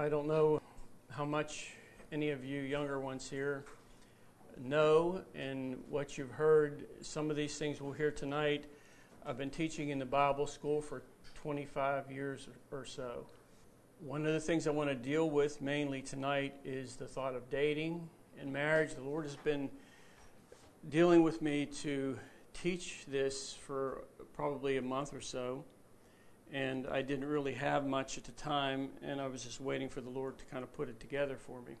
I don't know how much any of you younger ones here know and what you've heard. Some of these things we'll hear tonight. I've been teaching in the Bible school for 25 years or so. One of the things I want to deal with mainly tonight is the thought of dating and marriage. The Lord has been dealing with me to teach this for probably a month or so and I didn't really have much at the time, and I was just waiting for the Lord to kind of put it together for me.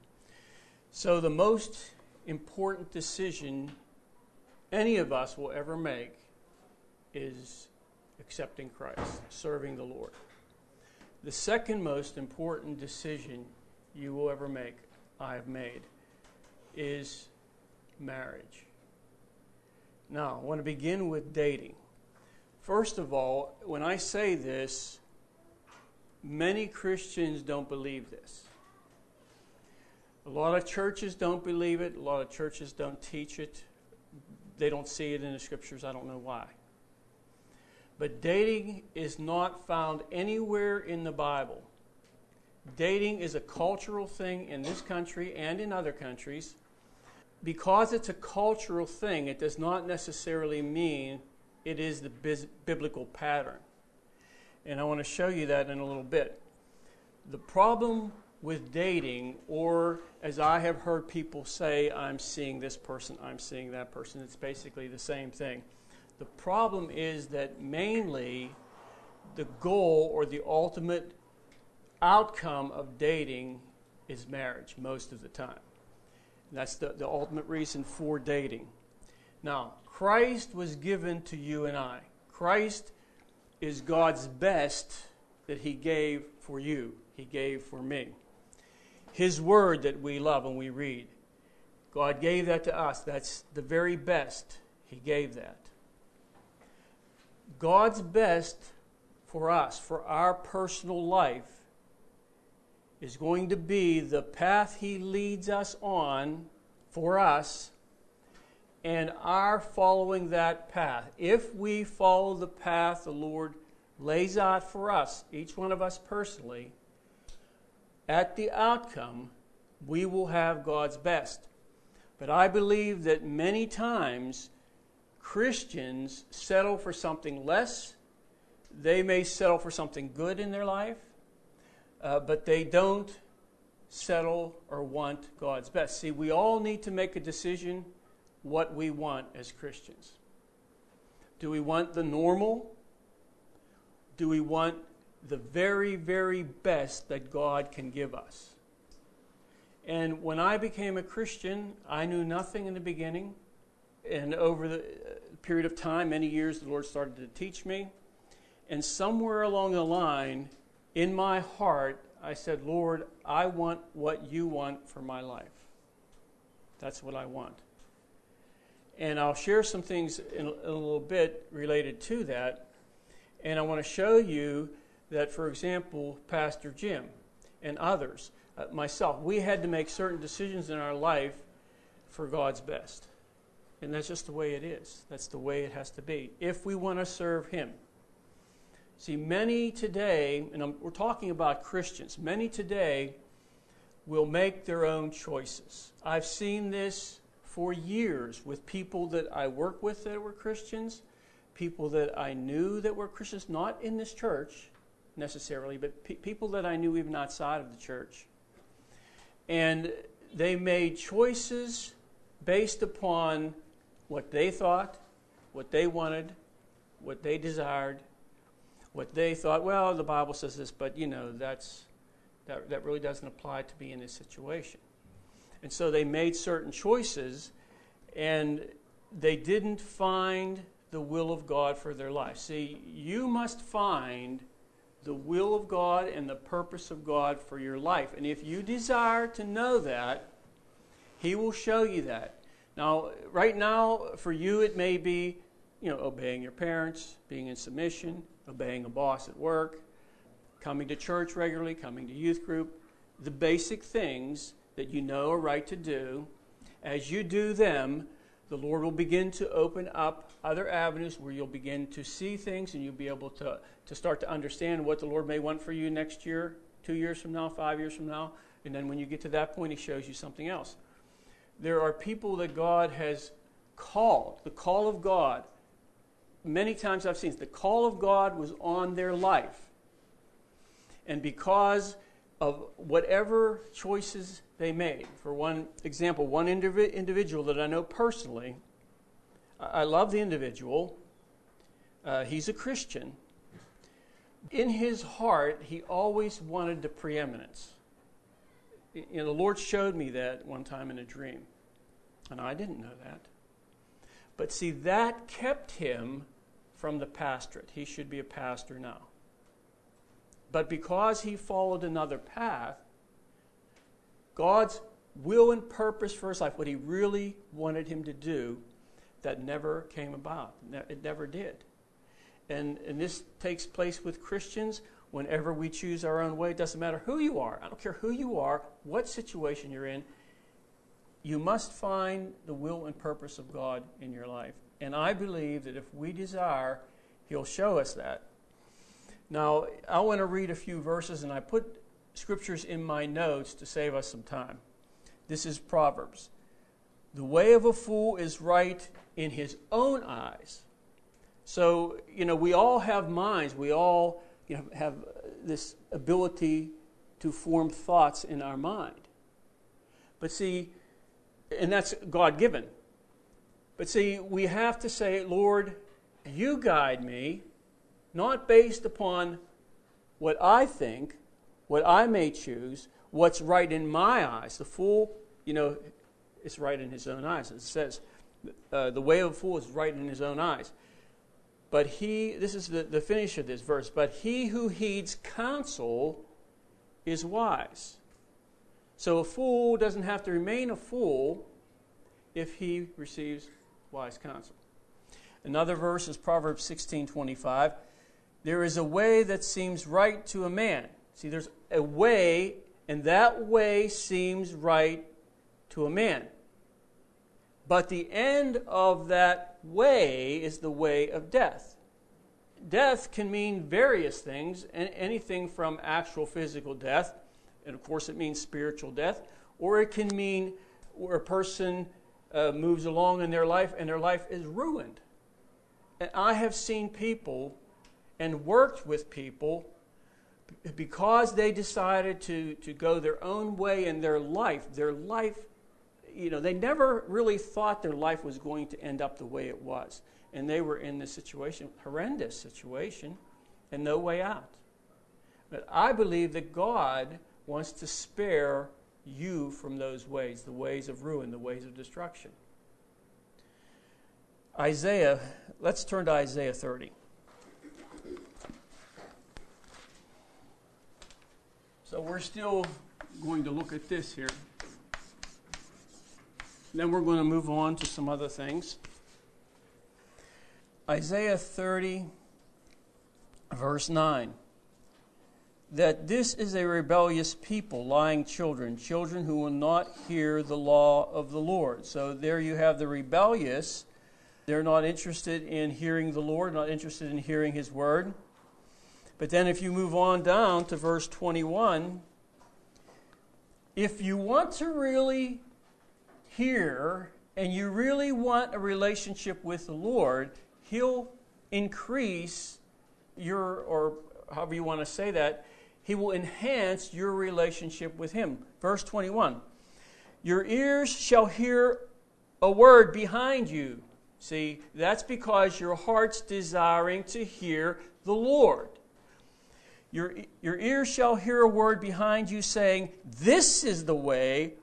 So, the most important decision any of us will ever make is accepting Christ, serving the Lord. The second most important decision you will ever make, I have made, is marriage. Now, I want to begin with dating. First of all, when I say this, many Christians don't believe this. A lot of churches don't believe it, a lot of churches don't teach it. They don't see it in the scriptures. I don't know why. But dating is not found anywhere in the Bible. Dating is a cultural thing in this country and in other countries. Because it's a cultural thing, it does not necessarily mean it is the biblical pattern. And I want to show you that in a little bit. The problem with dating, or as I have heard people say, I'm seeing this person, I'm seeing that person, it's basically the same thing. The problem is that mainly the goal or the ultimate outcome of dating is marriage most of the time. That's the, the ultimate reason for dating. Now, Christ was given to you and I. Christ is God's best that He gave for you, He gave for me. His word that we love and we read. God gave that to us. That's the very best. He gave that. God's best for us, for our personal life, is going to be the path He leads us on for us and are following that path. If we follow the path the Lord lays out for us, each one of us personally, at the outcome, we will have God's best. But I believe that many times Christians settle for something less. They may settle for something good in their life, uh, but they don't settle or want God's best. See, we all need to make a decision what we want as Christians. Do we want the normal? Do we want the very, very best that God can give us? And when I became a Christian, I knew nothing in the beginning. And over the uh, period of time, many years, the Lord started to teach me. And somewhere along the line, in my heart, I said, Lord, I want what you want for my life. That's what I want. And I'll share some things in a, little bit related to that. And I want to show you that, for example, Pastor Jim and others, uh, myself, we had to make certain decisions in our life for God's best. And that's just the way it is. That's the way it has to be if we want to serve Him. See, many today, and I'm, we're talking about Christians, many today will make their own choices. I've seen this for years with people that I work with that were Christians, people that I knew that were Christians, not in this church necessarily, but pe- people that I knew even outside of the church. And they made choices based upon what they thought, what they wanted, what they desired, what they thought, well, the Bible says this, but you know, that's, that, that really doesn't apply to me in this situation. And so they made certain choices and they didn't find the will of God for their life. See, you must find the will of God and the purpose of God for your life. And if you desire to know that, He will show you that. Now, right now, for you, it may be, you know, obeying your parents, being in submission, obeying a boss at work, coming to church regularly, coming to youth group, the basic things that you know are right to do, as you do them, the Lord will begin to open up other avenues where you'll begin to see things and you'll be able to, to start to understand what the Lord may want for you next year two years from now, five years from now. And then when you get to that point, He shows you something else. There are people that God has called, the call of God. Many times I've seen the call of God was on their life. And because of whatever choices they made, for one example, one indiv- individual that I know personally, I love the individual. Uh, he's a Christian. In his heart, he always wanted the preeminence. You know, the Lord showed me that one time in a dream, and I didn't know that. But see, that kept him from the pastorate. He should be a pastor now. But because he followed another path, God's will and purpose for his life, what he really wanted him to do, that never came about. It never did. And, and this takes place with Christians whenever we choose our own way. It doesn't matter who you are. I don't care who you are, what situation you're in. You must find the will and purpose of God in your life. And I believe that if we desire, He'll show us that. Now, I want to read a few verses, and I put scriptures in my notes to save us some time. This is Proverbs. The way of a fool is right in his own eyes. So, you know, we all have minds. We all you know, have this ability to form thoughts in our mind. But see, and that's God given. But see, we have to say, Lord, you guide me not based upon what I think, what I may choose, what's right in my eyes. The fool, you know, is right in his own eyes. It says, uh, the way of a fool is right in his own eyes. But he, this is the, the finish of this verse, but he who heeds counsel is wise. So a fool doesn't have to remain a fool if he receives wise counsel. Another verse is Proverbs 16:25. There is a way that seems right to a man. See, there's a way, and that way seems right to a man. But the end of that way is the way of death. Death can mean various things, anything from actual physical death, and of course it means spiritual death, or it can mean where a person uh, moves along in their life and their life is ruined. And I have seen people and worked with people because they decided to, to go their own way in their life, their life, you know, they never really thought their life was going to end up the way it was. And they were in this situation, horrendous situation, and no way out. But I believe that God wants to spare you from those ways, the ways of ruin, the ways of destruction. Isaiah, let's turn to Isaiah 30. So we're still going to look at this here. Then we're going to move on to some other things. Isaiah 30, verse 9. That this is a rebellious people, lying children, children who will not hear the law of the Lord. So there you have the rebellious. They're not interested in hearing the Lord, not interested in hearing his word. But then if you move on down to verse 21, if you want to really hear and you really want a relationship with the Lord, He'll increase your, or however you want to say that, He will enhance your relationship with Him. Verse 21 Your ears shall hear a word behind you. See, that's because your heart's desiring to hear the Lord. Your, your ears shall hear a word behind you saying, This is the way,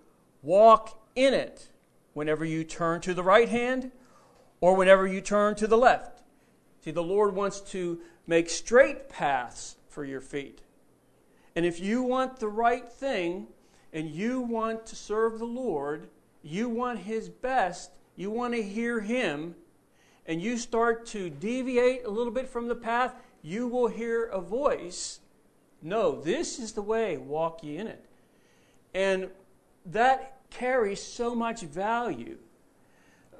walk in it, whenever you turn to the right hand or whenever you turn to the left. See, the Lord wants to make straight paths for your feet. And if you want the right thing and you want to serve the Lord, you want His best, you want to hear Him, and you start to deviate a little bit from the path, you will hear a voice No, this is the way, walk ye in it. And that carries so much value.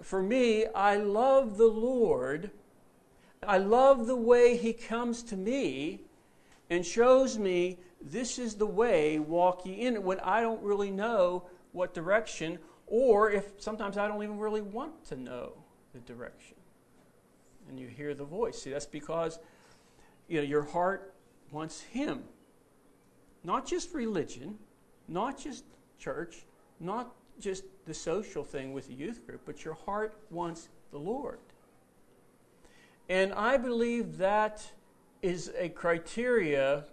For me, I love the Lord. I love the way He comes to me and shows me this is the way, walk ye in it, when I don't really know what direction, or if sometimes I don't even really want to know the direction. And you hear the voice. See, that's because you know, your heart wants Him. Not just religion, not just church, not just the social thing with the youth group, but your heart wants the Lord. And I believe that is a criteria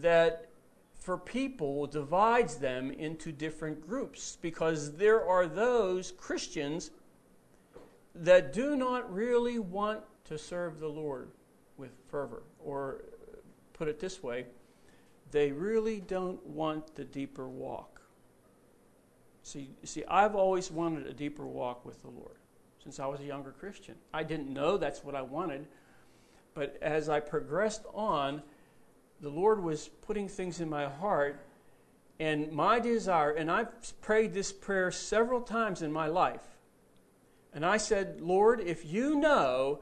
that for people divides them into different groups because there are those Christians that do not really want to serve the Lord with fervor. Or put it this way, they really don't want the deeper walk. See, see, I've always wanted a deeper walk with the Lord since I was a younger Christian. I didn't know that's what I wanted, but as I progressed on, the Lord was putting things in my heart, and my desire, and I've prayed this prayer several times in my life. And I said, Lord, if you know,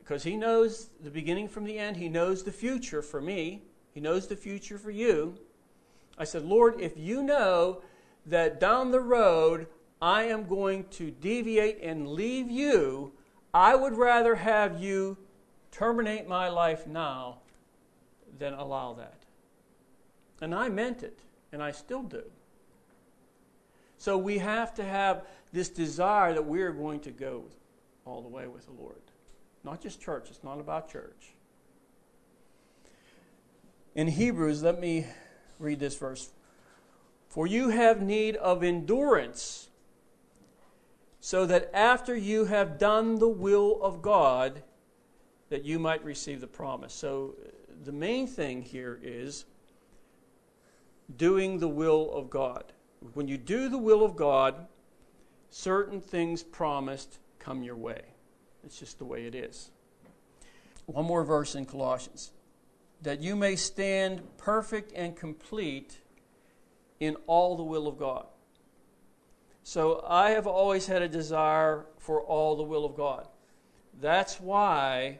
because He knows the beginning from the end, He knows the future for me, He knows the future for you. I said, Lord, if you know that down the road I am going to deviate and leave you, I would rather have you terminate my life now than allow that. And I meant it, and I still do. So we have to have this desire that we are going to go all the way with the Lord. Not just church, it's not about church. In Hebrews, let me read this verse. For you have need of endurance, so that after you have done the will of God, that you might receive the promise. So the main thing here is doing the will of God. When you do the will of God, certain things promised come your way. It's just the way it is. One more verse in Colossians that you may stand perfect and complete in all the will of God. So I have always had a desire for all the will of God. That's why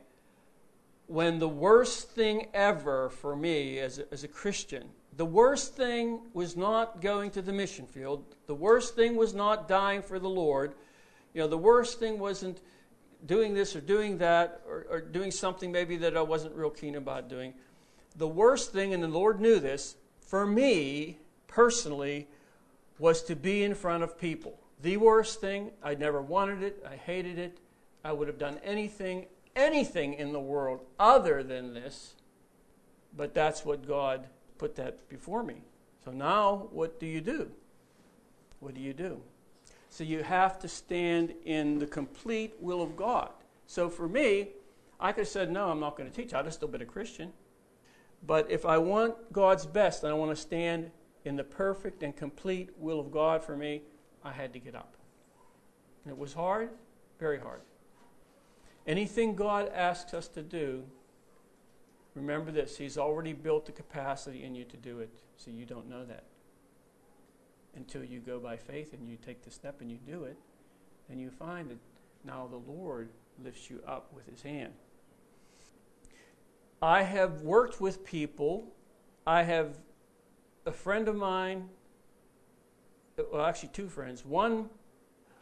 when the worst thing ever for me as a, as a Christian, the worst thing was not going to the mission field, the worst thing was not dying for the Lord, you know, the worst thing wasn't doing this or doing that or, or doing something maybe that I wasn't real keen about doing. The worst thing, and the Lord knew this, for me personally, was to be in front of people. The worst thing, I never wanted it, I hated it, I would have done anything anything in the world other than this, but that's what God put that before me. So now, what do you do? What do you do? So you have to stand in the complete will of God. So for me, I could have said, no, I'm not going to teach. I'd have still been a Christian. But if I want God's best and I want to stand in the perfect and complete will of God for me, I had to get up. And it was hard, very hard. Anything God asks us to do, remember this He's already built the capacity in you to do it, so you don't know that. Until you go by faith and you take the step and you do it, then you find that now the Lord lifts you up with His hand. I have worked with people. I have a friend of mine, well, actually, two friends. One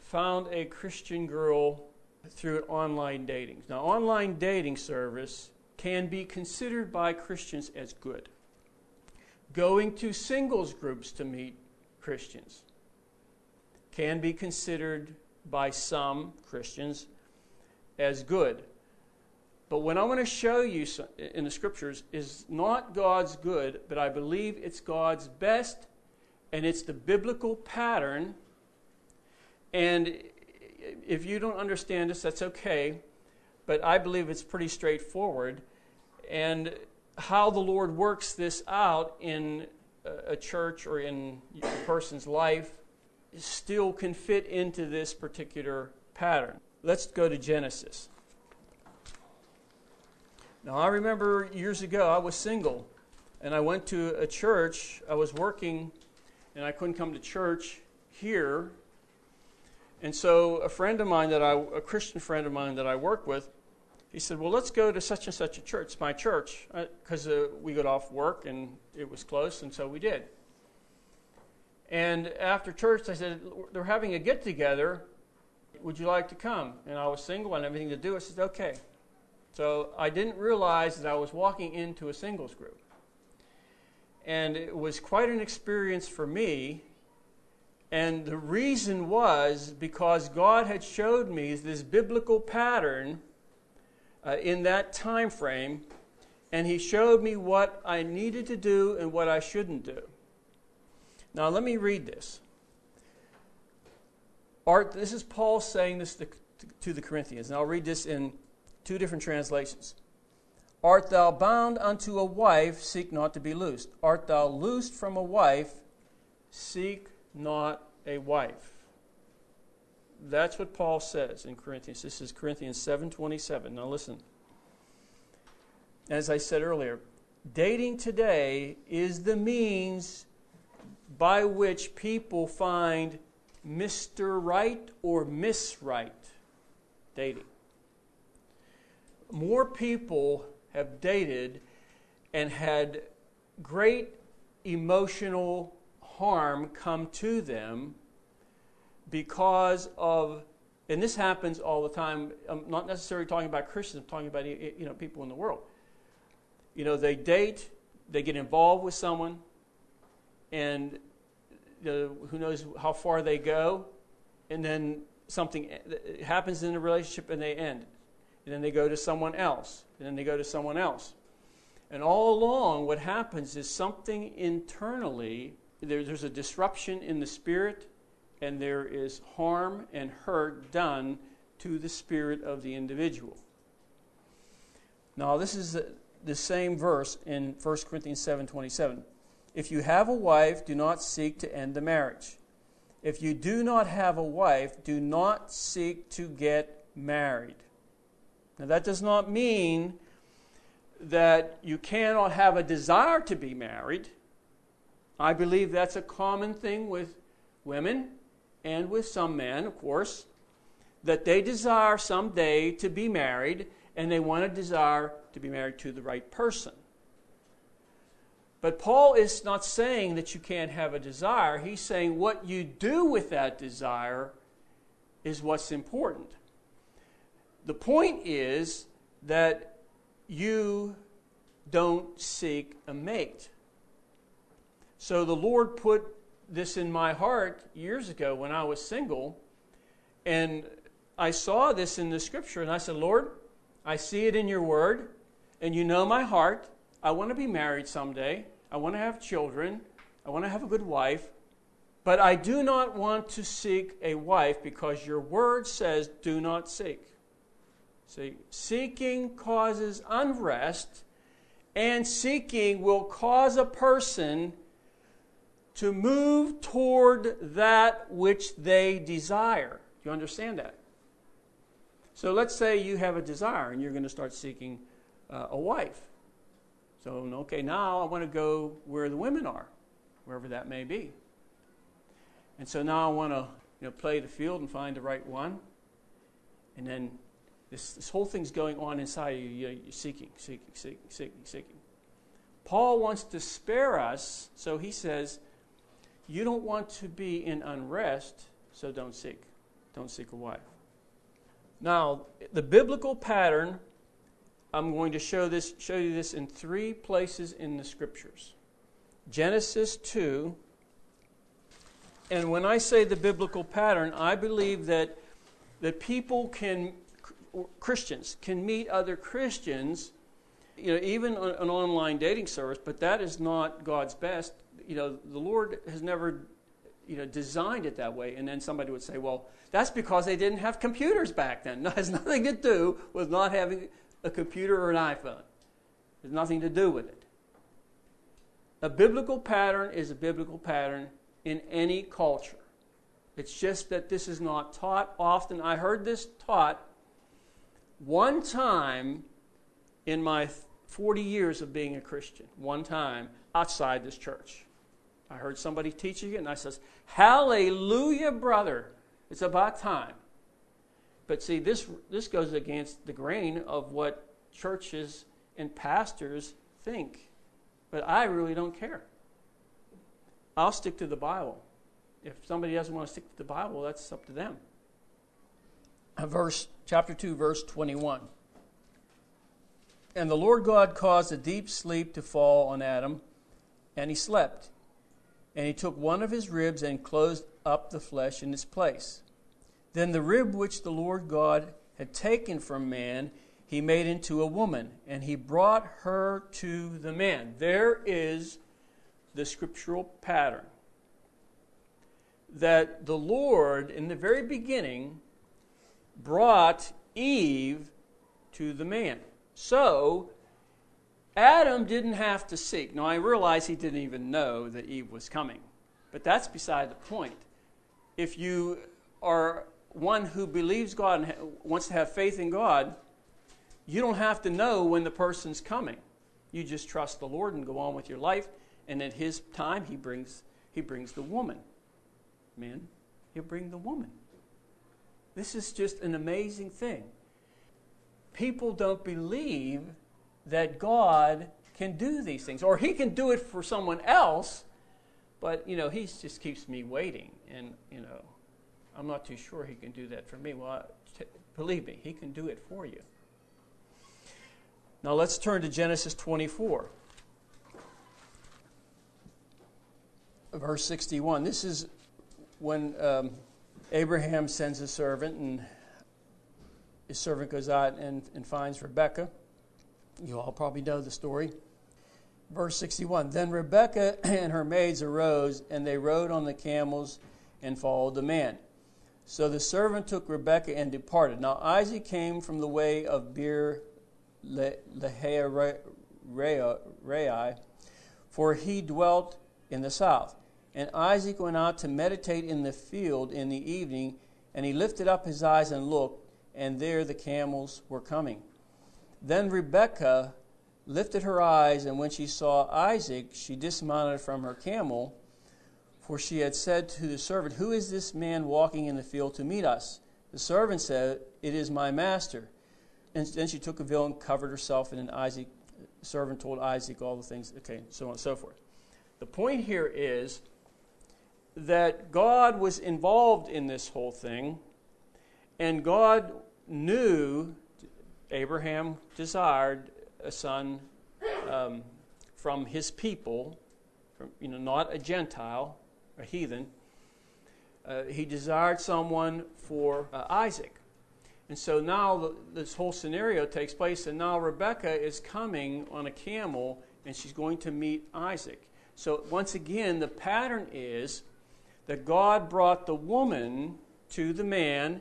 found a Christian girl through online dating. Now, online dating service can be considered by Christians as good. Going to singles groups to meet Christians can be considered by some Christians as good. But what I want to show you in the scriptures is not God's good, but I believe it's God's best, and it's the biblical pattern. And if you don't understand this, that's okay. But I believe it's pretty straightforward. And how the Lord works this out in a church or in a person's life still can fit into this particular pattern. Let's go to Genesis. Now, I remember years ago, I was single, and I went to a church. I was working, and I couldn't come to church here and so a friend of mine that I, a Christian friend of mine that I work with, he said, Well, let's go to such and such a church, my church, because uh, uh, we got off work and it was close, and so we did. And after church, I said, They're having a get together. Would you like to come? And I was single and everything to do. I said, Okay. So I didn't realize that I was walking into a singles group. And it was quite an experience for me. And the reason was because God had showed me this biblical pattern uh, in that time frame, and He showed me what I needed to do and what I shouldn't do. Now, let me read this. Art, this is Paul saying this to, to the Corinthians, and I'll read this in two different translations. Art thou bound unto a wife, seek not to be loosed. Art thou loosed from a wife, seek not a wife. That's what Paul says in Corinthians. This is Corinthians 7:27. Now listen. As I said earlier, dating today is the means by which people find Mr. Right or Miss Right dating. More people have dated and had great emotional harm come to them because of and this happens all the time i'm not necessarily talking about christians i'm talking about you know people in the world. You know they date they get involved with someone and who knows how far they go and then something eh, happens in the relationship and they end. And then they go to someone else and then they go to someone else. And all along what happens is something internally there, there's a disruption in the spirit and there is harm and hurt done to the spirit of the individual. Now, this is the, same verse in 1 Corinthians 7:27. If you have a wife, do not seek to end the marriage. If you do not have a wife, do not seek to get married. Now, that does not mean that you cannot have a desire to be married. I believe that's a common thing with women and with some men, of course, that they desire someday to be married and they want to desire to be married to the right person. But Paul is not saying that you can't have a desire. He's saying what you do with that desire is what's important. The point is that you don't seek a mate. So the Lord put this in my heart years ago when I was single, and I saw this in the scripture, and I said, Lord, I see it in your word, and you know my heart. I want to be married someday. I want to have children. I want to have a good wife. But I do not want to seek a wife because your word says, do not seek. See, seeking causes unrest, and seeking will cause a person to move toward that which they desire. Do you understand that? So let's say you have a desire and you're going to start seeking uh, a wife. So, okay, now I want to go where the women are, wherever that may be. And so now I want to you know, play the field and find the right one. And then this, this whole thing's going on inside you. You're seeking, seeking, seeking, seeking, seeking. Paul wants to spare us, so he says, you don't want to be in unrest, so don't seek. Don't seek a wife. Now, the biblical pattern, I'm going to show this show you this in three places in the scriptures. Genesis 2. And when I say the biblical pattern, I believe that that people can Christians can meet other Christians, you know, even on an online dating service, but that is not God's best you know, the Lord has never, you know, designed it that way. And then somebody would say, well, that's because they didn't have computers back then. It has nothing to do with not having a computer or an iPhone. Has nothing to do with it. A biblical pattern is a biblical pattern in any culture. It's just that this is not taught often. I heard this taught one time in my 40 years of being a Christian, one time outside this church. I heard somebody teaching it, and I says, Hallelujah, brother. It's about time. But see, this, this goes against the grain of what churches and pastors think. But I really don't care. I'll stick to the Bible. If somebody doesn't want to stick to the Bible, that's up to them. Verse chapter 2 verse 21. And the Lord God caused a deep sleep to fall on Adam, and he slept. And he took one of his ribs and closed up the flesh in its place. Then the rib which the Lord God had taken from man, he made into a woman, and he brought her to the man. There is the scriptural pattern. That the Lord, in the very beginning, brought Eve to the man. So, Adam didn't have to seek. Now, I realize he didn't even know that Eve was coming, but that's beside the point. If you are one who believes God and wants to have faith in God, you don't have to know when the person's coming. You just trust the Lord and go on with your life, and at His time, He brings He brings the woman. Men, He'll bring the woman. This is just an amazing thing people don't believe that God can do these things, or He can do it for someone else, but you know He just keeps me waiting, and you know I'm not too sure He can do that for me. Well, believe me, He can do it for you. Now let's turn to Genesis 24. Verse 61. This is when um, Abraham sends a servant, and his servant goes out and, and finds Rebekah. You all probably know the story. Verse 61 Then Rebekah and her maids arose, and they rode on the camels and followed the man. So the servant took Rebekah and departed. Now Isaac came from the way of Beer Lahai, for he dwelt in the south. And Isaac went out to meditate in the field in the evening, and he lifted up his eyes and looked and there the camels were coming. Then Rebekah lifted her eyes, and when she saw Isaac, she dismounted from her camel, for she had said to the servant, Who is this man walking in the field to meet us? The servant said, It is my master. And then she took a veil and covered herself, and then Isaac, the servant told Isaac all the things, okay, so on and so forth. The point here is that God was involved in this whole thing, and God knew Abraham desired a son um, from his people, from, you know, not a Gentile, a heathen. Uh, he desired someone for uh, Isaac. And so now the, this whole scenario takes place, and now Rebecca is coming on a camel and she's going to meet Isaac. So once again, the pattern is that God brought the woman to the man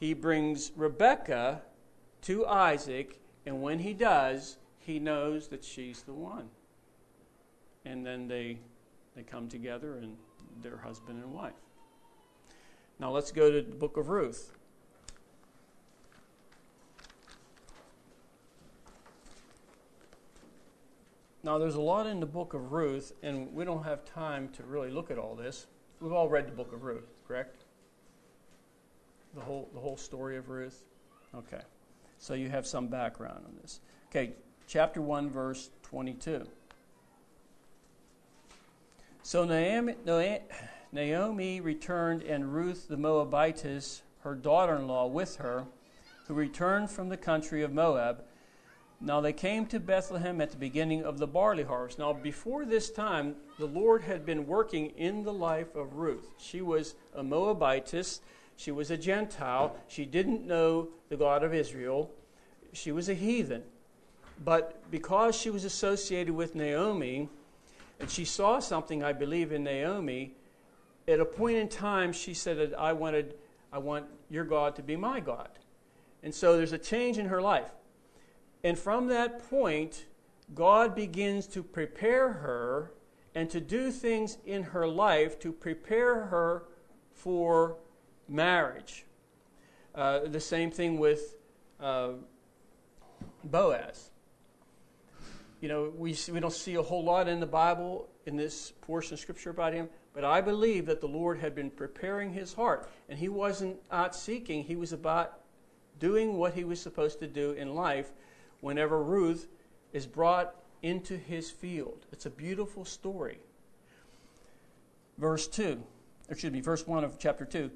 he brings Rebecca to Isaac, and when he does, he knows that she's the one. And then they, they come together and they're husband and wife. Now let's go to the book of Ruth. Now, there's a lot in the book of Ruth, and we don't have time to really look at all this. We've all read the book of Ruth, correct? the whole, the whole story of Ruth? Okay. So you have some background on this. Okay, chapter 1, verse 22. So Naomi, Naomi returned, and Ruth the Moabitess, her daughter in law, with her, who returned from the country of Moab. Now they came to Bethlehem at the beginning of the barley harvest. Now, before this time, the Lord had been working in the life of Ruth. She was a Moabitess. She was a Gentile. She didn't know the God of Israel. She was a heathen. But because she was associated with Naomi, and she saw something, I believe, in Naomi, at a point in time, she said, I wanted, I want your God to be my God. And so there's a change in her life. And from that point, God begins to prepare her and to do things in her life to prepare her for marriage. Uh, the same thing with uh, Boaz. You know, we, we don't see a whole lot in the Bible in this portion of Scripture about him, but I believe that the Lord had been preparing his heart. And he wasn't out seeking, he was about doing what he was supposed to do in life whenever Ruth is brought into his field. It's a beautiful story. Verse 2, excuse me, verse 1 of chapter 2.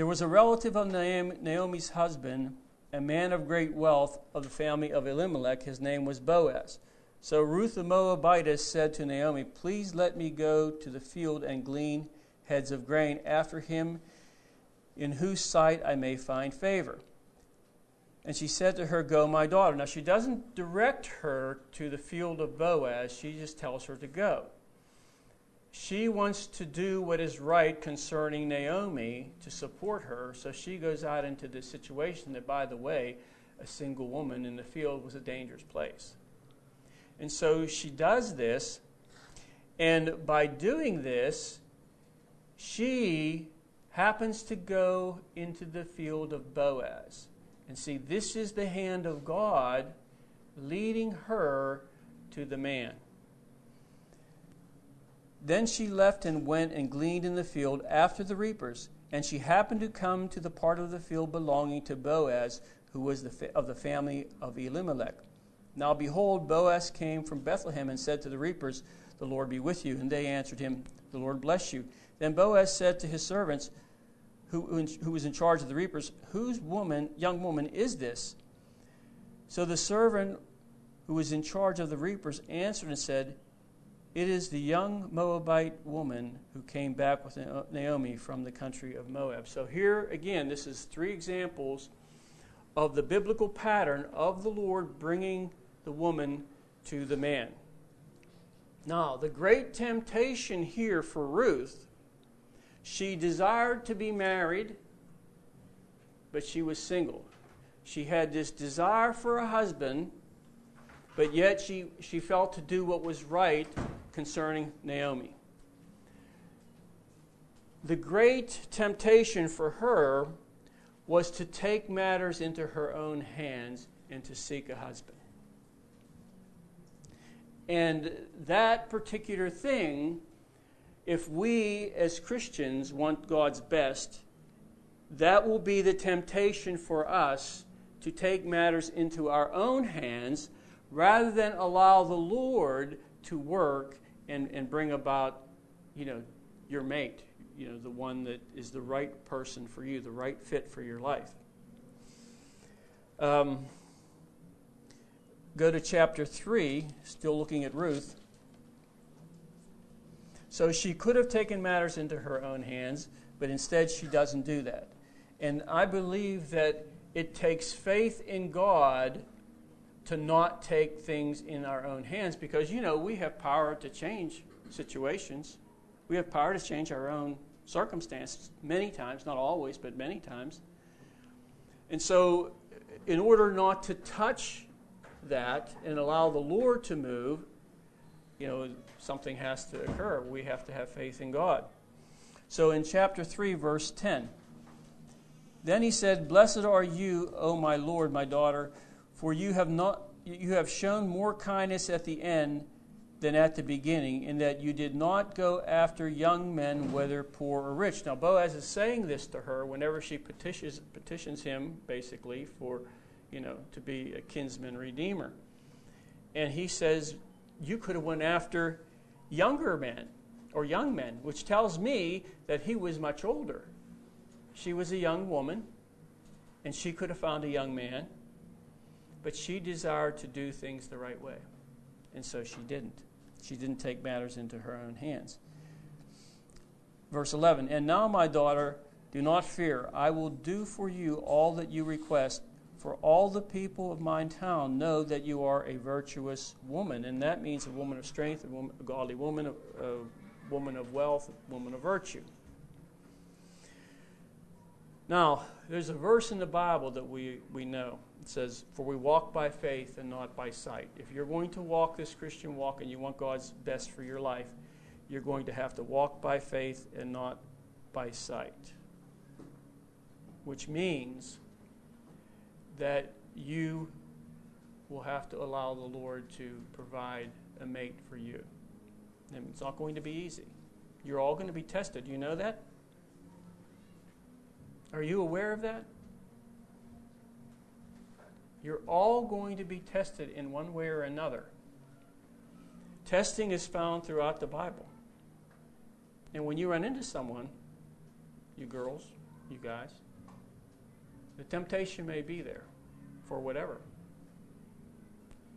There was a relative of Naomi's husband, a man of great wealth of the family of Elimelech. His name was Boaz. So Ruth the Moabitess said to Naomi, Please let me go to the field and glean heads of grain after him, in whose sight I may find favor. And she said to her, Go, my daughter. Now, she doesn't direct her to the field of Boaz, she just tells her to go. She wants to do what is right concerning Naomi to support her, so she goes out into this situation that, by the way, a single woman in the field was a dangerous place. And so she does this, and by doing this, she happens to go into the field of Boaz. And see, this is the hand of God leading her to the man. Then she left and went and gleaned in the field after the reapers. And she happened to come to the part of the field belonging to Boaz, who was the, of the family of Elimelech. Now behold, Boaz came from Bethlehem and said to the reapers, The Lord be with you. And they answered him, The Lord bless you. Then Boaz said to his servants, who, who was in charge of the reapers, Whose woman, young woman is this? So the servant who was in charge of the reapers answered and said, It is the young Moabite woman who came back with Naomi from the country of Moab. So here again, this is three examples of the biblical pattern of the Lord bringing the woman to the man. Now, the great temptation here for Ruth she desired to be married, but she was single. She had this desire for a husband, but yet she, she felt to do what was right concerning Naomi. The great temptation for her was to take matters into her own hands and to seek a husband. And that particular thing if we as Christians want God's best, that will be the temptation for us to take matters into our own hands rather than allow the Lord to work and, and bring about, you know, your mate, you know, the one that is the right person for you, the right fit for your life. Um, go to chapter 3, still looking at Ruth. So she could have taken matters into her own hands, but instead she doesn't do that. And I believe that it takes faith in God to not take things in our own hands because, you know, we have power to change situations. We have power to change our own circumstances many times, not always, but many times. And so, in order not to touch that and allow the Lord to move, you know, something has to occur. We have to have faith in God. So in chapter 3, verse 10, then he said, Blessed are you, O my Lord, my daughter, for you have, not, you have shown more kindness at the end than at the beginning, in that you did not go after young men, whether poor or rich. Now, Boaz is saying this to her whenever she petitions, petitions him, basically, for, you know, to be a kinsman redeemer. And he says, you could have went after younger men or young men, which tells me that he was much older. She was a young woman, and she could have found a young man, but she desired to do things the right way, and so she didn't. She didn't take matters into her own hands. Verse 11 And now, my daughter, do not fear. I will do for you all that you request for all the people of my town know that you are a virtuous woman. And that means a woman of strength, a, woman, a godly woman, a, a woman of wealth, a woman of virtue. Now, there's a verse in the Bible that we, we know. It says, For we walk by faith and not by sight. If you're going to walk this Christian walk and you want God's best for your life, you're going to have to walk by faith and not by sight. Which means that you will have to allow the Lord to provide a mate for you. And it's not going to be easy. You're all going to be tested. You know that? Are you aware of that? You're all going to be tested in one way or another. Testing is found throughout the Bible. And when you run into someone, you girls, you guys, the temptation may be there for whatever.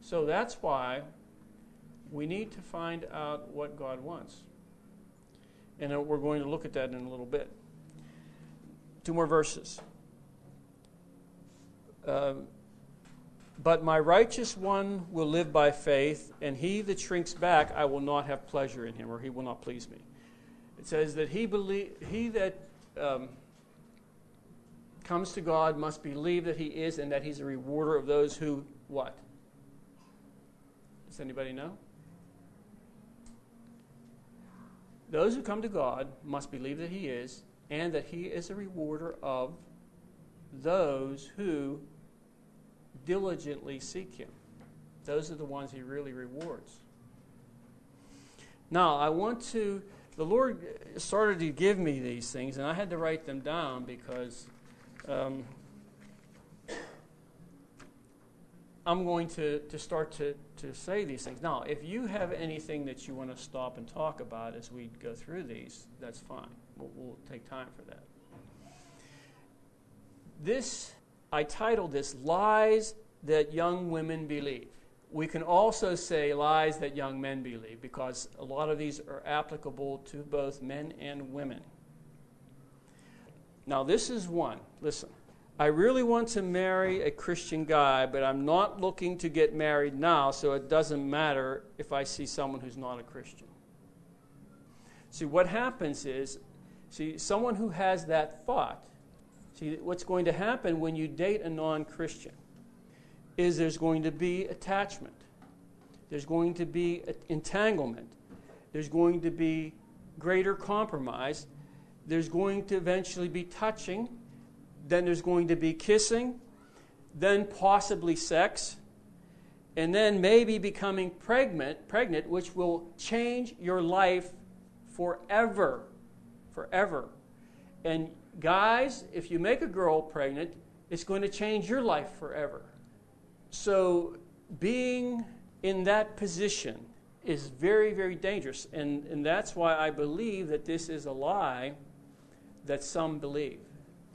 So that's why we need to find out what God wants. And we're going to look at that in a little bit. Two more verses. Uh, but my righteous one will live by faith, and he that shrinks back, I will not have pleasure in him, or he will not please me. It says that he, believe, he that um, comes to God must believe that he is, and that he's a rewarder of those who, what? Does anybody know? Those who come to God must believe that he is, and that he is a rewarder of those who diligently seek Him. Those are the ones He really rewards. Now, I want to, the Lord started to give me these things, and I had to write them down because um, I'm going to, to start to, to say these things. Now, if you have anything that you want to stop and talk about as we go through these, that's fine. We'll, we'll take time for that. This I titled this Lies That Young Women Believe. We can also say lies that young men believe because a lot of these are applicable to both men and women. Now, this is one. Listen. I really want to marry a Christian guy, but I'm not looking to get married now, so it doesn't matter if I see someone who's not a Christian. See, what happens is, see, someone who has that thought See, what's going to happen when you date a non Christian is there's going to be attachment, there's going to be entanglement, there's going to be greater compromise, there's going to eventually be touching, then there's going to be kissing, then possibly sex, and then maybe becoming pregnant, pregnant which will change your life forever. Forever. And guys, if you make a girl pregnant, it's going to change your life forever. So, being in that position is very, very dangerous. And, and that's why I believe that this is a lie that some believe.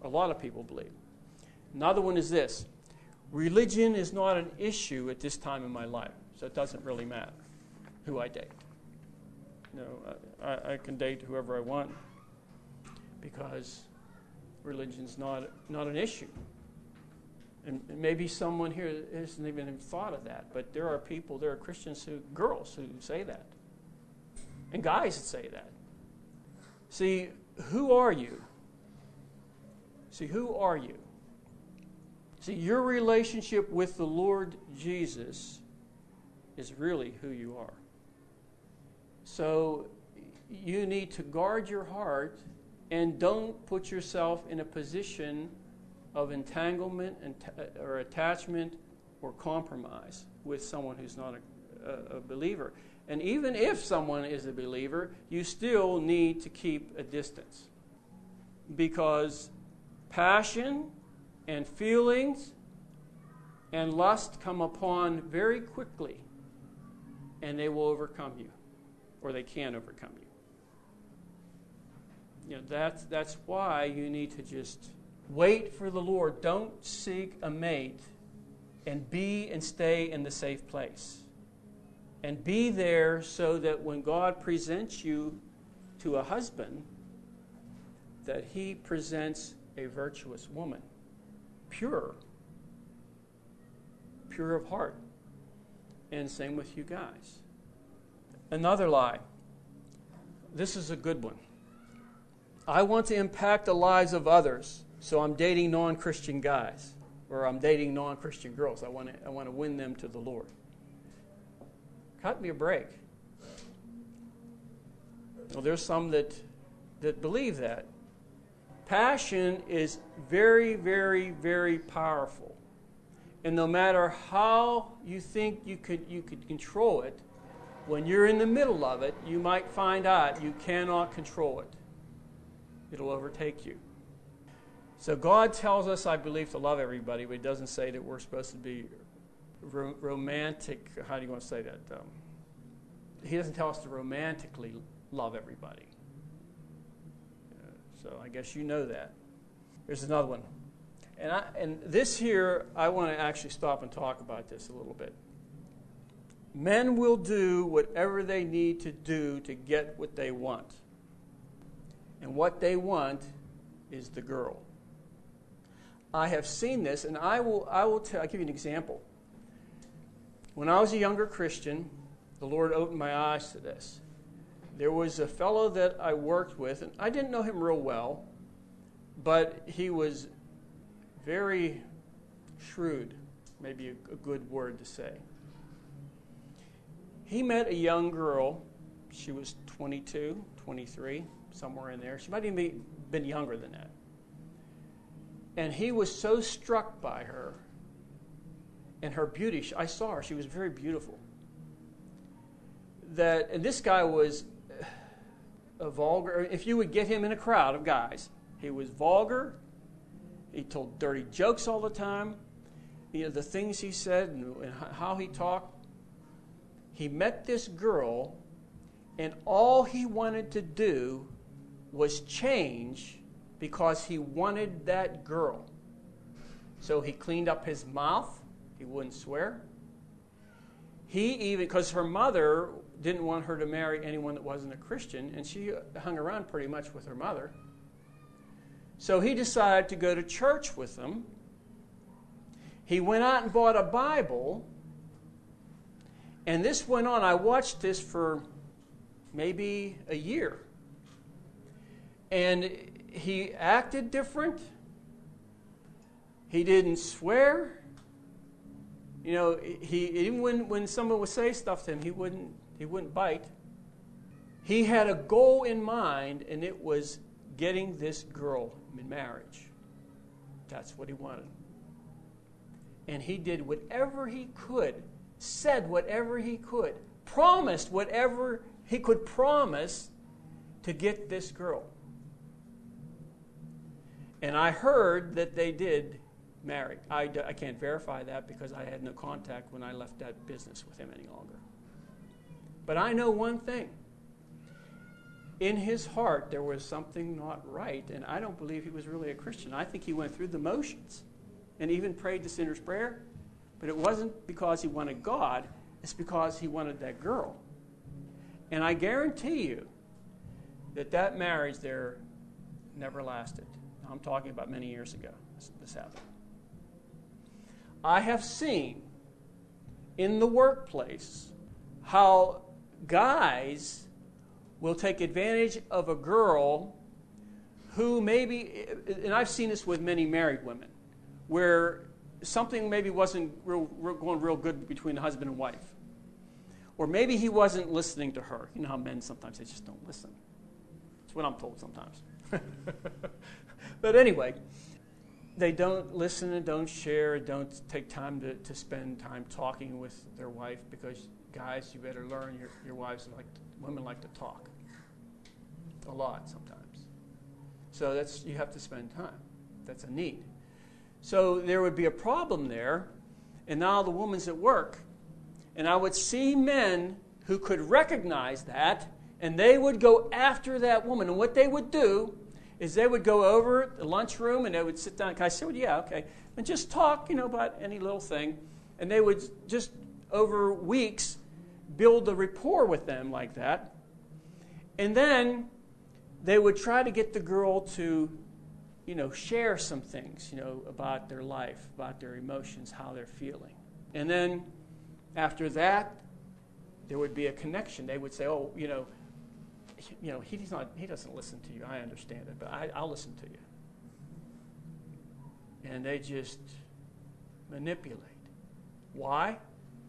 A lot of people believe. Another one is this religion is not an issue at this time in my life, so it doesn't really matter who I date. You know, I, I can date whoever I want because religion's not, not an issue. And maybe someone here hasn't even thought of that, but there are people, there are Christians who, girls who say that, and guys that say that. See, who are you? See, who are you? See, your relationship with the Lord Jesus is really who you are. So you need to guard your heart and don't put yourself in a position of entanglement uh, or attachment or compromise with someone who's not a, a, believer. And even if someone is a believer, you still need to keep a distance because passion and feelings and lust come upon very quickly and they will overcome you or they can overcome you know, that's, that's why you need to just wait for the Lord. Don't seek a mate and be and stay in the safe place. And be there so that when God presents you to a husband, that he presents a virtuous woman, pure, pure of heart. And same with you guys. Another lie. This is a good one. I want to impact the lives of others, so I'm dating non Christian guys or I'm dating non Christian girls. I want, to, I want to win them to the Lord. Cut me a break. Well, there's some that, that believe that. Passion is very, very, very powerful. And no matter how you think you could, you could control it, when you're in the middle of it, you might find out you cannot control it it'll overtake you. So God tells us, I believe, to love everybody, but He doesn't say that we're supposed to be ro- romantic. How do you want to say that? Um, he doesn't tell us to romantically love everybody. So I guess you know that. There's another one. And, I, and this here, I want to actually stop and talk about this a little bit. Men will do whatever they need to do to get what they want. And what they want is the girl. I have seen this, and I will, I will tell, I'll give you an example. When I was a younger Christian, the Lord opened my eyes to this. There was a fellow that I worked with, and I didn't know him real well, but he was very shrewd, maybe a, a good word to say. He met a young girl. She was 22, 23, somewhere in there. She might even be been younger than that. And he was so struck by her and her beauty. I saw her, she was very beautiful. That, and this guy was a vulgar, if you would get him in a crowd of guys, he was vulgar. He told dirty jokes all the time. You know, the things he said and, and how he talked. He met this girl, and all he wanted to do was change because he wanted that girl. So he cleaned up his mouth. He wouldn't swear. He even, because her mother didn't want her to marry anyone that wasn't a Christian, and she hung around pretty much with her mother. So he decided to go to church with them. He went out and bought a Bible. And this went on. I watched this for maybe a year. And he acted different. He didn't swear. You know, he even when, when someone would say stuff to him, he wouldn't he wouldn't bite. He had a goal in mind, and it was getting this girl in marriage. That's what he wanted. And he did whatever he could, said whatever he could, promised whatever he could promise to get this girl. And I heard that they did marry. I, I can't verify that because I had no contact when I left that business with him any longer. But I know one thing. In his heart, there was something not right, and I don't believe he was really a Christian. I think he went through the motions and even prayed the sinner's prayer, but it wasn't because he wanted God, it's because he wanted that girl. And I guarantee you that that marriage there never lasted. I'm talking about many years ago, this, happened. I have seen in the workplace how guys will take advantage of a girl who maybe, and I've seen this with many married women, where something maybe wasn't real, real, going real good between the husband and wife. Or maybe he wasn't listening to her. You know how men sometimes they just don't listen. That's what I'm told sometimes. But anyway, they don't listen and don't share, and don't take time to, to spend time talking with their wife because, guys, you better learn your, your wives like to, women like to talk a lot sometimes. So that's you have to spend time. That's a need. So there would be a problem there, and now the woman's at work, and I would see men who could recognize that, and they would go after that woman. And what they would do is they would go over the lunchroom and they would sit down. I said, well, yeah, okay. And just talk, you know, about any little thing. And they would just, over weeks, build a rapport with them like that. And then they would try to get the girl to, you know, share some things, you know, about their life, about their emotions, how they're feeling. And then after that, there would be a connection. They would say, oh, you know, you know, he's not, he doesn't listen to you. I understand it, but I, I'll listen to you. And they just manipulate. Why?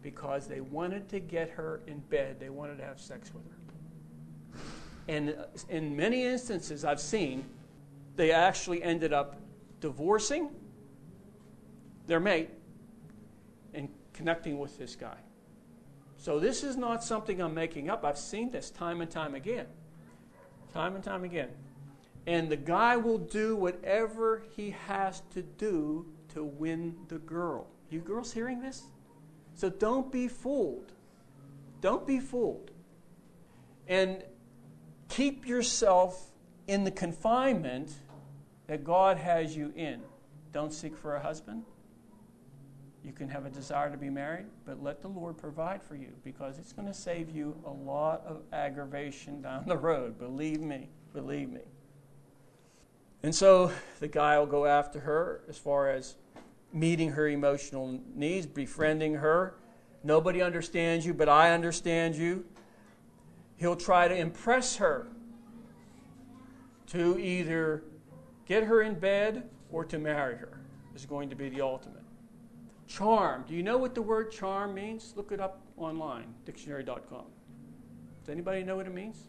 Because they wanted to get her in bed. They wanted to have sex with her. And uh, in many instances I've seen, they actually ended up divorcing their mate and connecting with this guy. So this is not something I'm making up. I've seen this time and time again time and time again. And the guy will do whatever he has to do to win the girl. You girls hearing this? So don't be fooled. Don't be fooled. And keep yourself in the confinement that God has you in. Don't seek for a husband. You can have a desire to be married, but let the Lord provide for you because it's going to save you a lot of aggravation down the road. Believe me. Believe me. And so the guy will go after her as far as meeting her emotional needs, befriending her. Nobody understands you, but I understand you. He'll try to impress her to either get her in bed or to marry her, is going to be the ultimate. Charm. Do you know what the word charm means? Look it up online, dictionary.com. Does anybody know what it means?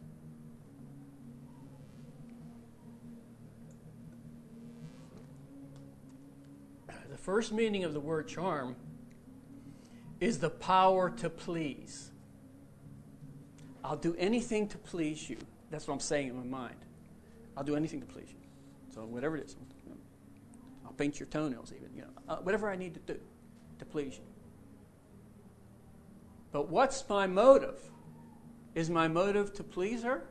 The first meaning of the word charm is the power to please. I'll do anything to please you. That's what I'm saying in my mind. I'll do anything to please you. So whatever it is, I'll paint your toenails even. You know, uh, whatever I need to do to please you. But what's my motive? Is my motive to please her?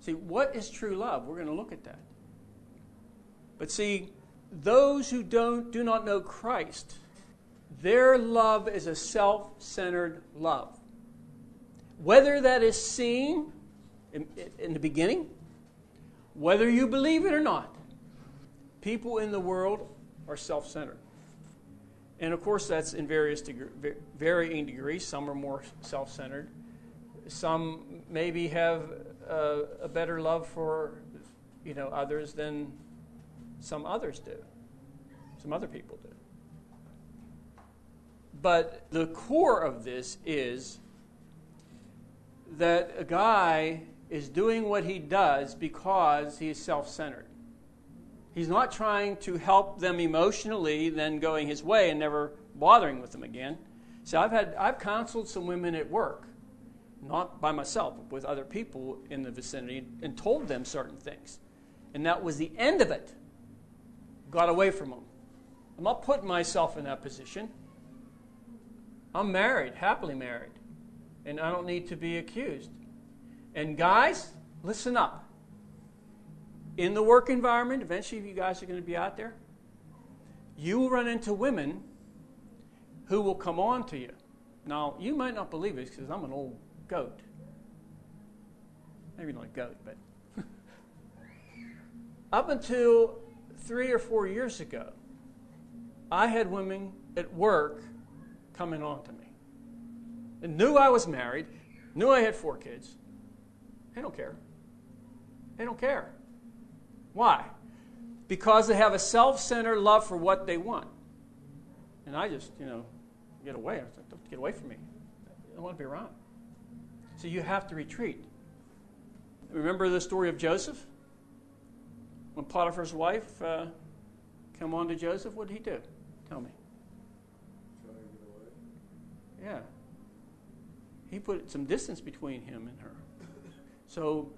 See, what is true love? We're going to look at that. But see, those who don't do not know Christ, their love is a self-centered love. Whether that is seen in, in the beginning, whether you believe it or not, people in the world are self-centered. And of course, that's in various varying degrees. Some are more self centered. Some maybe have a, a, better love for you know, others than some others do, some other people do. But the core of this is that a guy is doing what he does because he is self centered. He's not trying to help them emotionally, then going his way and never bothering with them again. See, I've had I've counseled some women at work, not by myself, but with other people in the vicinity, and told them certain things. And that was the end of it. Got away from them. I'm not putting myself in that position. I'm married, happily married, and I don't need to be accused. And guys, listen up in the work environment, eventually you guys are going to be out there, you will run into women who will come on to you. Now, you might not believe this because I'm an old goat. Maybe not a goat, but. Up until three or four years ago, I had women at work coming on to me. And knew I was married, knew I had four kids. They don't care. They don't care. Why? Because they have a self centered love for what they want. And I just, you know, get away. Don't get away from me. I don't want to be around. So you have to retreat. Remember the story of Joseph? When Potiphar's wife uh, came on to Joseph, what did he do? Tell me. Try and get away? Yeah. He put some distance between him and her. So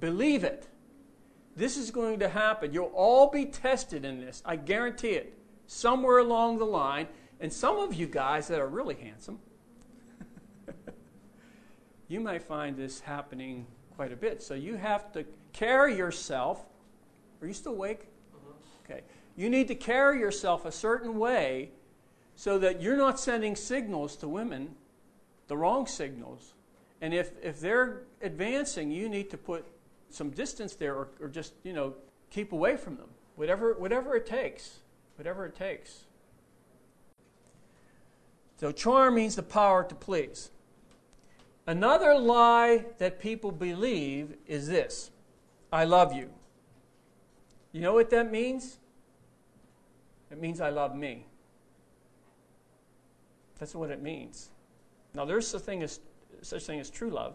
believe it. This is going to happen. You'll all be tested in this. I guarantee it. Somewhere along the line. And some of you guys that are really handsome, you may find this happening quite a bit. So you have to carry yourself. Are you still awake? Uh-huh. Okay. You need to carry yourself a certain way so that you're not sending signals to women, the wrong signals. And if, if they're advancing, you need to put some distance there or, or just, you know, keep away from them. Whatever, whatever it takes. Whatever it takes. So, charm means the power to please. Another lie that people believe is this I love you. You know what that means? It means I love me. That's what it means. Now, there's a thing as, such thing as true love,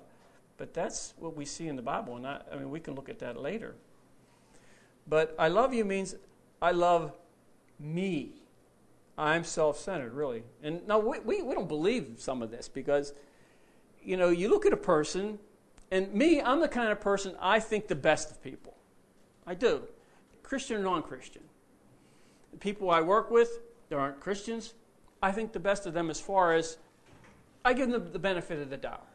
but that's what we see in the Bible, and I, I mean, we can look at that later. But I love you means I love me. I'm self centered, really. And now we, we, we don't believe some of this because, you know, you look at a person And me, I'm the kind of person I think the best of people. I do. Christian or non Christian. The people I work with, there aren't Christians. I think the best of them as far as I give them the benefit of the doubt.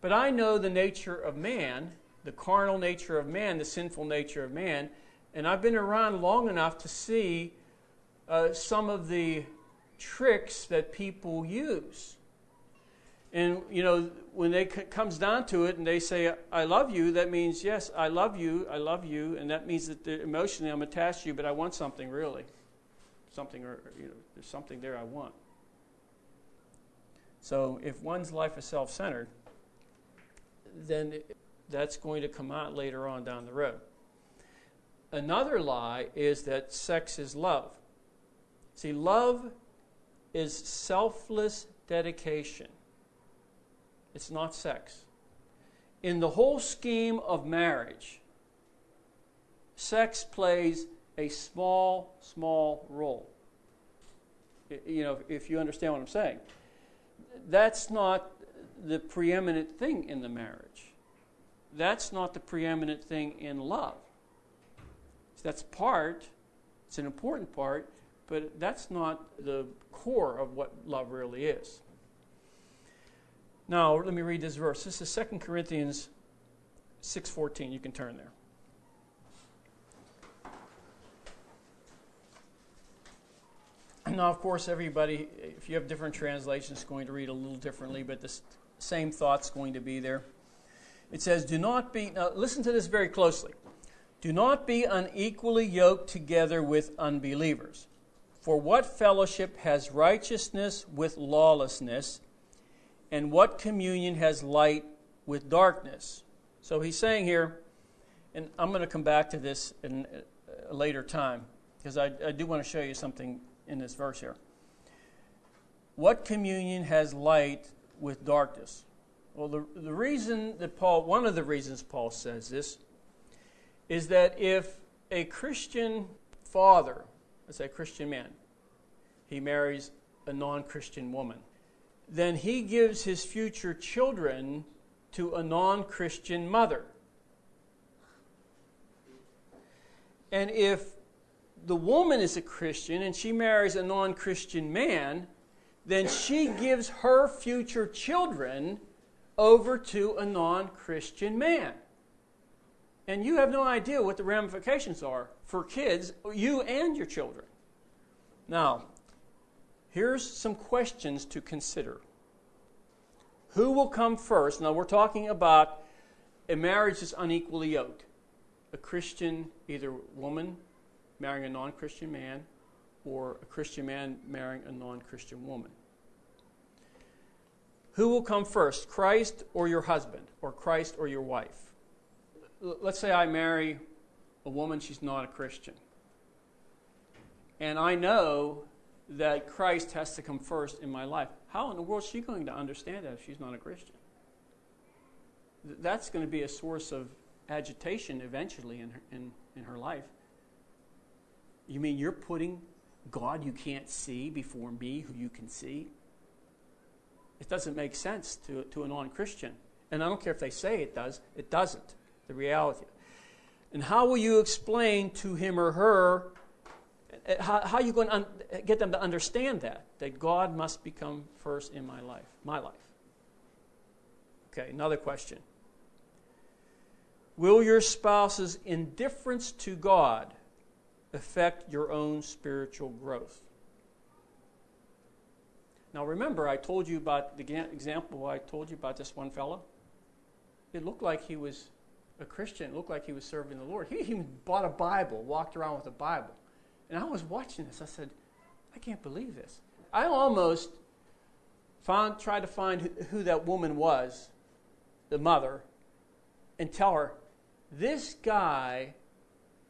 But I know the nature of man, the carnal nature of man, the sinful nature of man, and I've been around long enough to see uh, some of the tricks that people use. And you know, when it c- comes down to it, and they say, "I love you," that means yes, I love you, I love you, and that means that emotionally I'm attached to you, but I want something really, something or you know, there's something there I want. So if one's life is self-centered, then that's going to come out later on down the road. Another lie is that sex is love. See, love is selfless dedication, it's not sex. In the whole scheme of marriage, sex plays a small, small role. You know, if you understand what I'm saying, that's not the preeminent thing in the marriage. That's not the preeminent thing in love. That's part, it's an important part, but that's not the core of what love really is. Now, let me read this verse. This is 2 Corinthians 6:14. You can turn there. Now, of course, everybody, if you have different translations, is going to read a little differently, but the same thought's going to be there. It says, Do not be, now listen to this very closely. Do not be unequally yoked together with unbelievers. For what fellowship has righteousness with lawlessness? And what communion has light with darkness? So he's saying here, and I'm going to come back to this in a later time, because I, I do want to show you something in this verse here. What communion has light with darkness? Well, the, the reason that Paul, one of the reasons Paul says this, is that if a Christian father, let's say a Christian man, he marries a non Christian woman, then he gives his future children to a non Christian mother. And if the woman is a Christian and she marries a non Christian man, then she gives her future children over to a non Christian man. And you have no idea what the ramifications are for kids, you and your children. Now, here's some questions to consider. Who will come first? Now, we're talking about a marriage that's unequally yoked. A Christian, either woman marrying a non Christian man, or a Christian man marrying a non Christian woman. Who will come first, Christ or your husband, or Christ or your wife? let's say I marry a woman, she's not a Christian. And I know that Christ has to come first in my life. How in the world is she going to understand that if she's not a Christian? That's going to be a source of agitation eventually in her, in, in her life. You mean you're putting God you can't see before me who you can see? It doesn't make sense to, to a non Christian. And I don't care if they say it does, it doesn't the reality. And how will you explain to him or her, uh, how, how are you going to un- get them to understand that? That God must become first in my life, my life. Okay, another question. Will your spouse's indifference to God affect your own spiritual growth? Now, remember, I told you about the example I told you about this one fellow. It looked like he was a Christian, It looked like he was serving the Lord. He even bought a Bible, walked around with a Bible. And I was watching this. I said, I can't believe this. I almost found, tried to find who, who that woman was, the mother, and tell her, this guy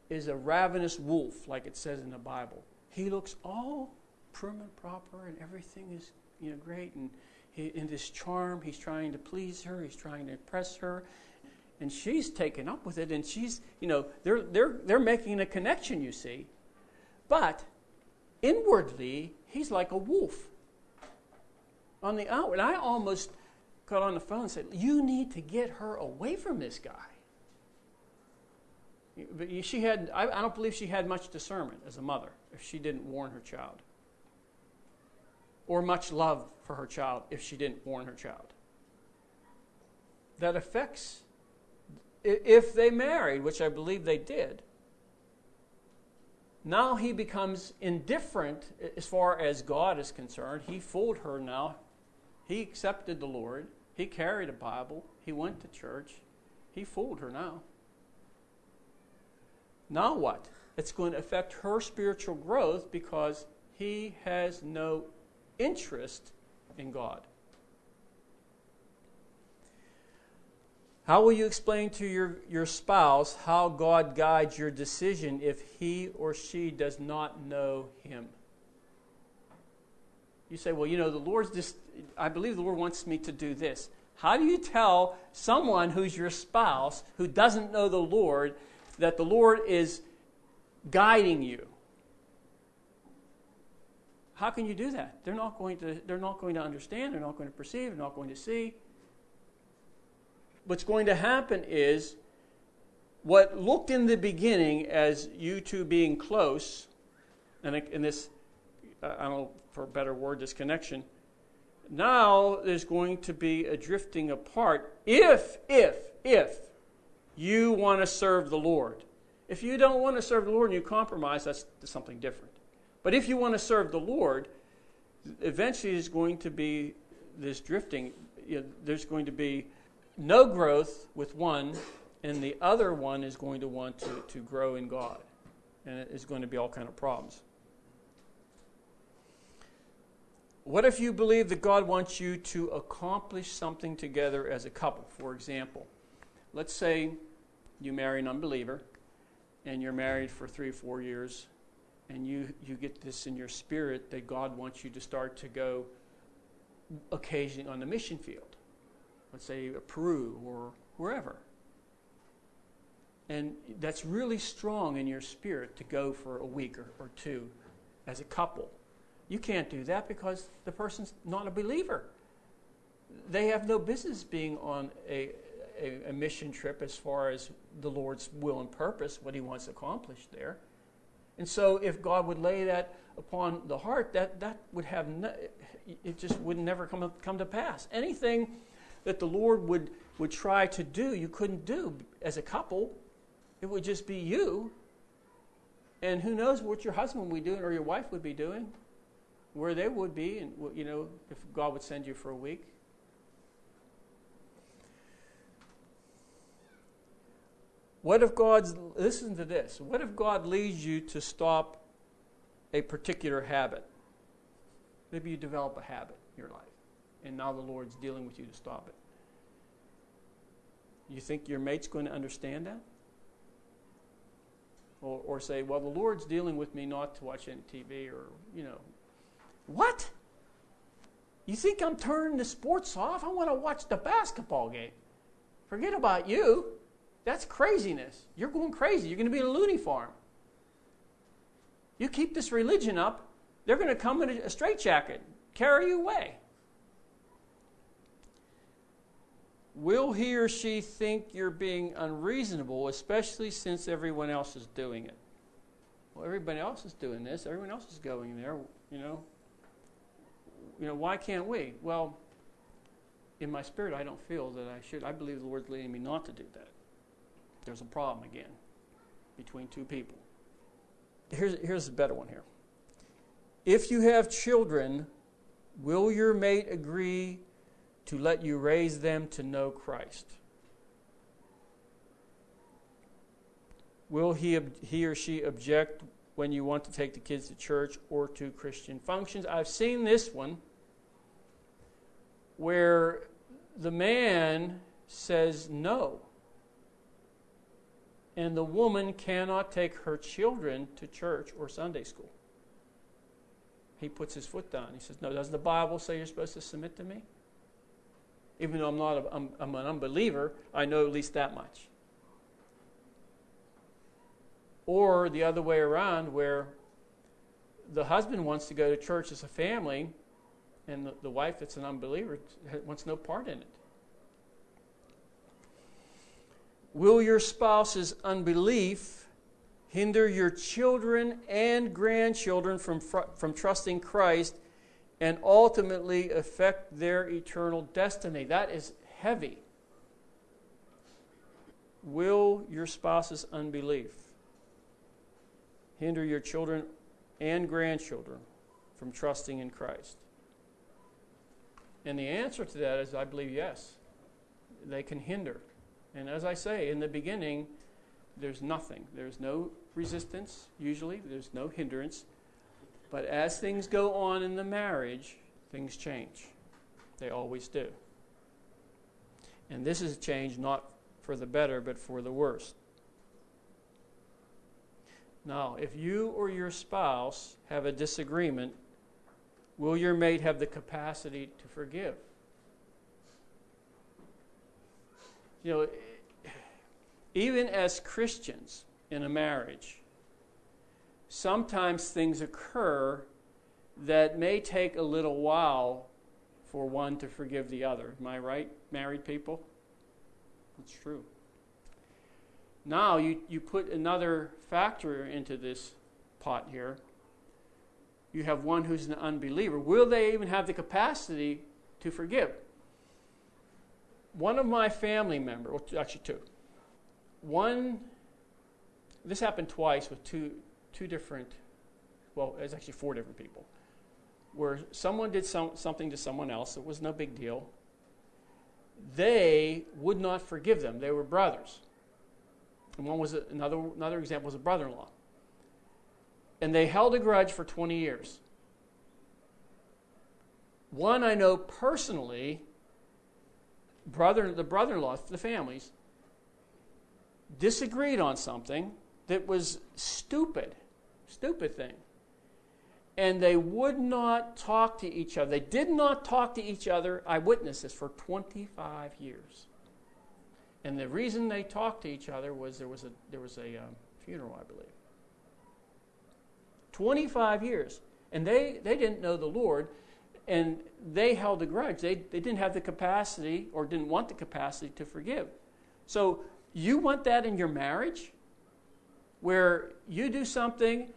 is a ravenous wolf, like it says in the Bible. He looks all prim and proper, and everything is you know great, and he, in this charm, he's trying to please her, he's trying to impress her, and she's taken up with it and she's you know they're they're they're making a connection you see. But inwardly he's like a wolf. On the outward i almost got on the phone and said, You need to get her away from this guy. But she had, I, I don't believe she had much discernment as a mother if she didn't warn her child, or much love for her child if she didn't warn her child. That affects, if they married, which I believe they did, now he becomes indifferent as far as God is concerned. He fooled her now. He accepted the Lord. He carried a Bible. He went to church. He fooled her now. Now what? It's going to affect her spiritual growth because he has no interest in God. How will you explain to your, your spouse how God guides your decision if he or she does not know him? You say, well, you know, the Lord's just, I believe the Lord wants me to do this. How do you tell someone who's your spouse who doesn't know the Lord that the Lord is guiding you? How can you do that? They're not going to, they're not going to understand, they're not going to perceive, they're not going to see what's going to happen is what looked in the beginning as you two being close, and in this, uh, I don't know for a better word, this connection, now there's going to be a drifting apart if, if, if you want to serve the Lord. If you don't want to serve the Lord and you compromise, that's something different. But if you want to serve the Lord, eventually there's going to be this drifting. You know, there's going to be no growth with one, and the other one is going to want to, to grow in God. And it is going to be all kind of problems. What if you believe that God wants you to accomplish something together as a couple? For example, let's say you marry an unbeliever and you're married for three or four years, and you, you get this in your spirit that God wants you to start to go occasionally on the mission field let's say Peru or wherever. And that's really strong in your spirit to go for a week or, or two as a couple. You can't do that because the person's not a believer. They have no business being on a, a, a, mission trip as far as the Lord's will and purpose, what He wants accomplished there. And so, if God would lay that upon the heart, that, that would have it just would never come, come to pass. Anything that the Lord would, would try to do, you couldn't do as a couple. It would just be you. And who knows what your husband would be doing or your wife would be doing, where they would be, and you know, if God would send you for a week. What if God's, listen to this, what if God leads you to stop a particular habit? Maybe you develop a habit in your life and now the Lord's dealing with you to stop it. You think your mate's going to understand that? Or, or say, well, the Lord's dealing with me not to watch any TV or, you know. What? You think I'm turning the sports off? I want to watch the basketball game. Forget about you. That's craziness. You're going crazy. You're going to be in a loony farm. You keep this religion up, they're going to come in a straitjacket, carry you away. will he or she think you're being unreasonable, especially since everyone else is doing it? Well, everybody else is doing this. Everyone else is going there. You know. You know why can't we? Well, in my spirit, I don't feel that I should. I believe the Lord's leading me not to do that. There's a problem again between two people. Here's here's a better one here. If you have children, will your mate agree to let you raise them to know Christ? Will he, he or she object when you want to take the kids to church or to Christian functions? I've seen this one where the man says no. And the woman cannot take her children to church or Sunday school. He puts his foot down. He says, No, doesn't the Bible say you're supposed to submit to me? even though I'm not a, I'm, I'm an unbeliever, I know at least that much. Or the other way around, where the husband wants to go to church as a family, and the, the wife that's an unbeliever wants no part in it. Will your spouse's unbelief hinder your children and grandchildren from, from trusting Christ and ultimately affect their eternal destiny? That is heavy. Will your spouse's unbelief hinder your children and grandchildren from trusting in Christ? And the answer to that is I believe yes. They can hinder. And as I say, in the beginning, there's nothing. There's no resistance, usually, there's no hindrance. But as things go on in the marriage, things change. They always do. And this is a change not for the better, but for the worse. Now, if you or your spouse have a disagreement, will your mate have the capacity to forgive? You know, even as Christians in a marriage, sometimes things occur that may take a little while for one to forgive the other. Am I right, married people? It's true. Now you, you put another factor into this pot here. You have one who's an unbeliever. Will they even have the capacity to forgive? One of my family members, well, actually two. One, this happened twice with two, two different, well, it's actually four different people, where someone did some, something to someone else. It was no big deal they would not forgive them. They were brothers. And one was another, another example was a brother in law. And they held a grudge for 20 years. One I know personally, brother, the brother in law, the families, disagreed on something that was stupid, stupid thing and they would not talk to each other. They did not talk to each other. I witnessed this for 25 years. And the reason they talked to each other was there was a, there was a um, funeral, I believe. 25 years. And they, they didn't know the Lord, and they held a grudge. They, they didn't have the capacity or didn't want the capacity to forgive. So, you want that in your marriage? Where you do something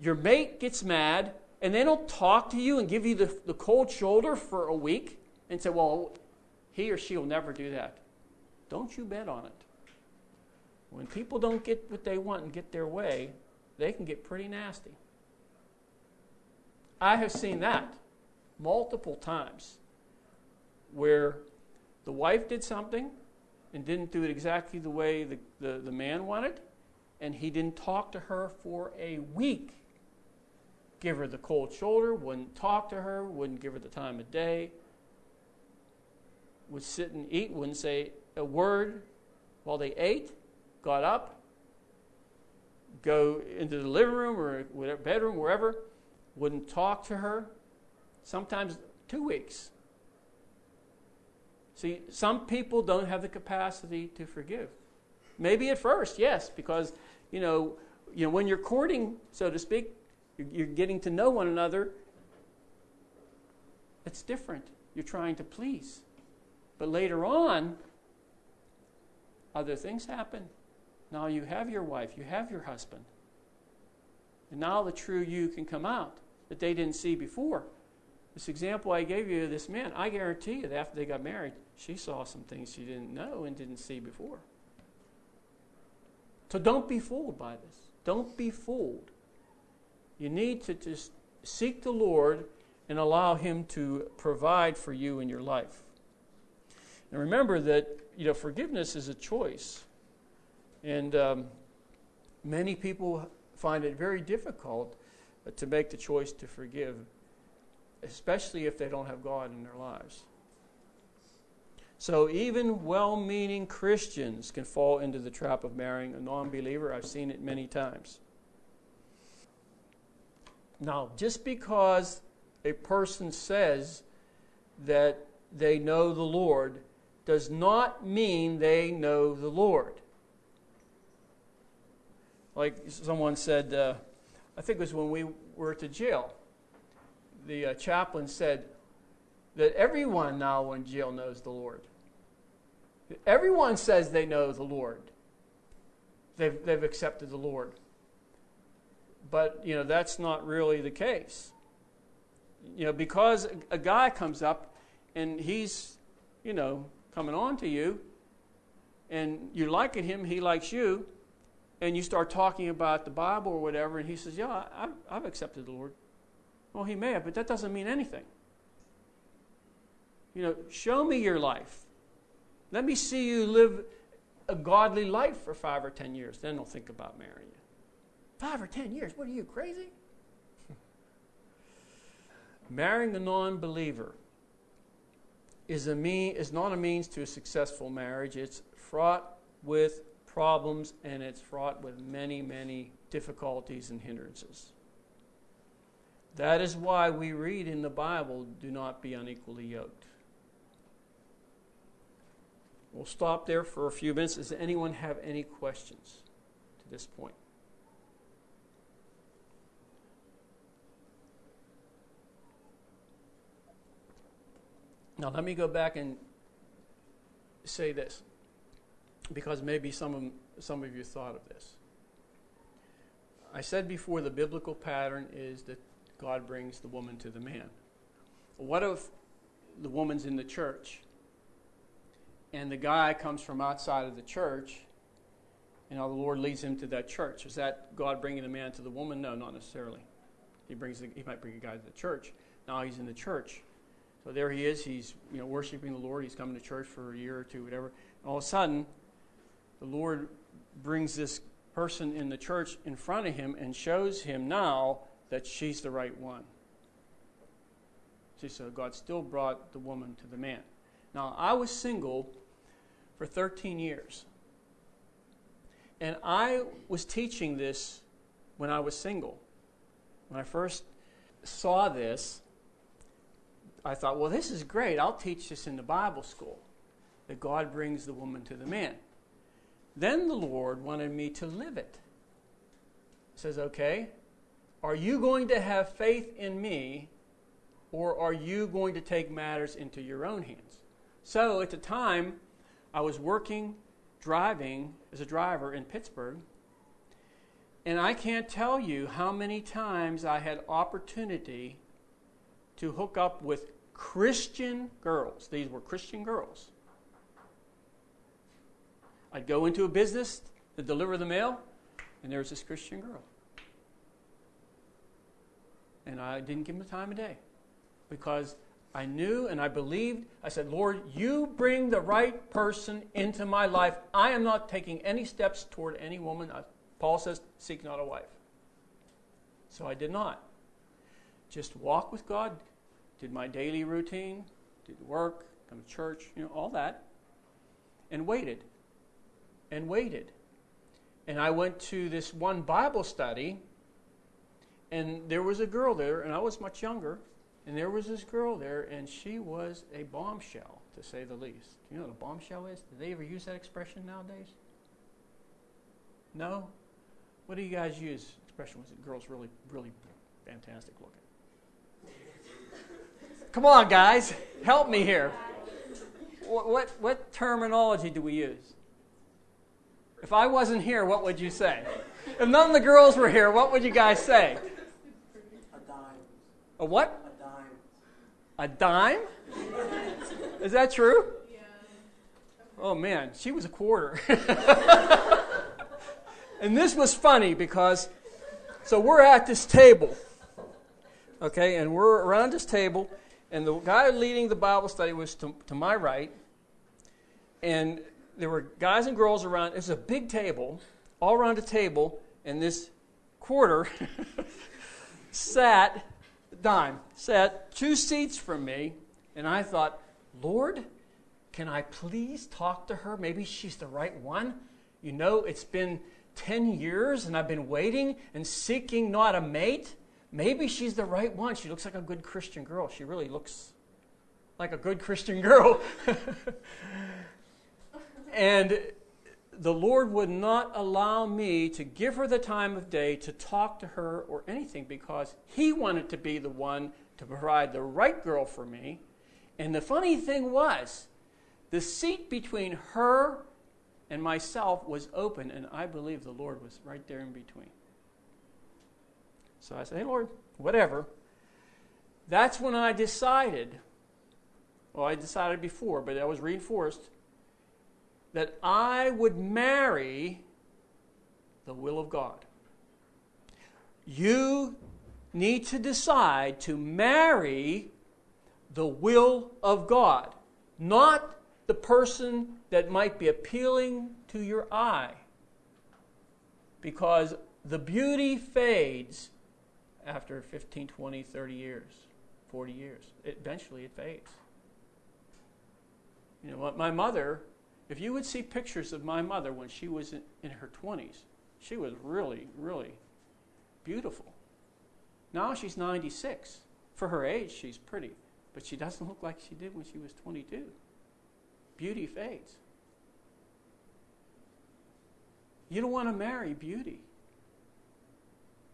your mate gets mad and they don't talk to you and give you the, the cold shoulder for a week and say, well, he or she will never do that. Don't you bet on it. When people don't get what they want and get their way, they can get pretty nasty. I have seen that multiple times where the wife did something and didn't do it exactly the way the, the, the man wanted, and he didn't talk to her for a week. Give her the cold shoulder, wouldn't talk to her, wouldn't give her the time of day, would sit and eat, wouldn't say a word. While they ate, got up, go into the living room or whatever, bedroom, wherever, wouldn't talk to her, sometimes two weeks. See, some people don't have the capacity to forgive. Maybe at first, yes, because you know, you know, when you're courting, so to speak, you're, you're getting to know one another. It's different. You're trying to please. But later on, other things happen. Now you have your wife, you have your husband. And now the true you can come out that they didn't see before. This example I gave you of this man, I guarantee you that after they got married, she saw some things she didn't know and didn't see before. So don't be fooled by this. Don't be fooled. You need to just seek the Lord and allow Him to provide for you in your life. And remember that you know forgiveness is a choice, and um, many people find it very difficult to make the choice to forgive, especially if they don't have God in their lives. So even well-meaning Christians can fall into the trap of marrying a non-believer. I've seen it many times. Now, just because a person says that they know the Lord does not mean they know the Lord. Like someone said, uh, I think it was when we were to jail, the uh, chaplain said that everyone now in jail knows the Lord. Everyone says they know the Lord. They've, they've accepted the Lord. But, you know, that's not really the case. You know, because a guy comes up and he's, you know, coming on to you, and you're liking him, he likes you, and you start talking about the Bible or whatever, and he says, Yeah, I've, I've accepted the Lord. Well, he may have, but that doesn't mean anything. You know, show me your life. Let me see you live a godly life for five or ten years. Then they'll think about marrying you. Five or ten years? What are you, crazy? Marrying a non believer is, a is not a means to a successful marriage. It's fraught with problems and it's fraught with many, many difficulties and hindrances. That is why we read in the Bible do not be unequally yoked. We'll stop there for a few minutes. Does anyone have any questions to this point? Now, let me go back and say this, because maybe some of, some of you thought of this. I said before the biblical pattern is that God brings the woman to the man. What if the woman's in the church and the guy comes from outside of the church, and now the Lord leads him to that church. Is that God bringing the man to the woman? No, not necessarily. He brings the, he might bring a guy to the church. Now he's in the church. So there he is. He's you know worshiping the Lord. He's coming to church for a year or two, whatever. And all of a sudden, the Lord brings this person in the church in front of him and shows him now that she's the right one. See, so God still brought the woman to the man. Now I was single for 13 years. And I was teaching this when I was single. When I first saw this, I thought, well, this is great. I'll teach this in the Bible school that God brings the woman to the man. Then the Lord wanted me to live it. He says, okay, are you going to have faith in me or are you going to take matters into your own hands? So at the time, I was working, driving as a driver in Pittsburgh, and I can't tell you how many times I had opportunity to hook up with Christian girls. These were Christian girls. I'd go into a business to deliver the mail, and there was this Christian girl. And I didn't give him the time of day because I knew and I believed. I said, Lord, you bring the right person into my life. I am not taking any steps toward any woman. Paul says, seek not a wife. So I did not. Just walk with God, did my daily routine, did work, come to church, you know, all that, and waited. And waited. And I went to this one Bible study, and there was a girl there, and I was much younger and there was this girl there, and she was a bombshell, to say the least. Do you know what a bombshell is? Do they ever use that expression nowadays? No? What do you guys use? Expression was it girls really, really fantastic looking? Come on, guys, help me here. What, what, what terminology do we use? If I wasn't here, what would you say? If none of the girls were here, what would you guys say? A what? A dime. A dime? Is that true? Yeah. Oh man, she was a quarter. and this was funny because, so we're at this table, okay, and we're around this table, and the guy leading the Bible study was to, to my right, and there were guys and girls around. It was a big table, all around the table, and this quarter sat dime sat two seats from me, and I thought, Lord, can I please talk to her? Maybe she's the right one. You know, it's been 10 years and I've been waiting and seeking not a mate. Maybe she's the right one. She looks like a good Christian girl. She really looks like a good Christian girl. and the Lord would not allow me to give her the time of day to talk to her or anything because He wanted to be the one to provide the right girl for me. And the funny thing was the seat between her and myself was open, and I believe the Lord was right there in between. So I said, Hey, Lord, whatever. That's when I decided, well, I decided before, but I was reinforced, that I would marry the will of God. You need to decide to marry the will of God, not the person that might be appealing to your eye. Because the beauty fades after 15, 20, 30 years, 40 years. It, eventually it fades. You know, what my mother, if you would see pictures of my mother when she was in, in her 20s, she was really, really beautiful. Now she's 96. For her age, she's pretty, but she doesn't look like she did when she was 22. Beauty fades. You don't want to marry beauty.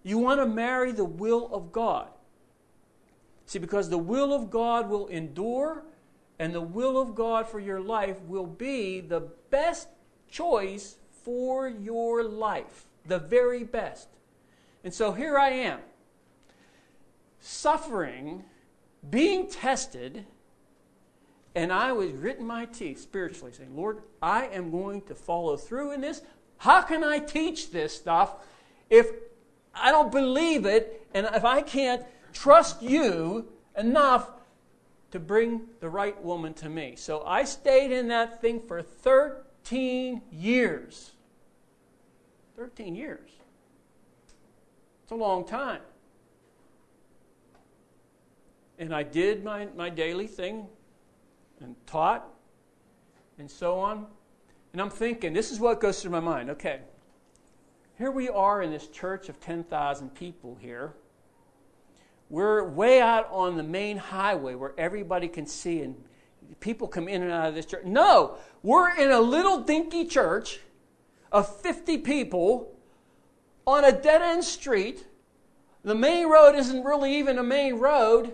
You want to marry the will of God. See, because the will of God will endure, and the will of God for your life will be the best choice for your life, the very best. And so here I am, suffering, being tested, and I was gritting my teeth spiritually, saying, Lord, I am going to follow through in this. How can I teach this stuff if I don't believe it and if I can't trust you enough to bring the right woman to me? So I stayed in that thing for 13 years. 13 years. It's a long time. And I did my, my daily thing and taught and so on. And I'm thinking, this is what goes through my mind. Okay, here we are in this church of 10,000 people here. We're way out on the main highway where everybody can see and people come in and out of this church. No, we're in a little dinky church of 50 people on a dead end street. The main road isn't really even a main road.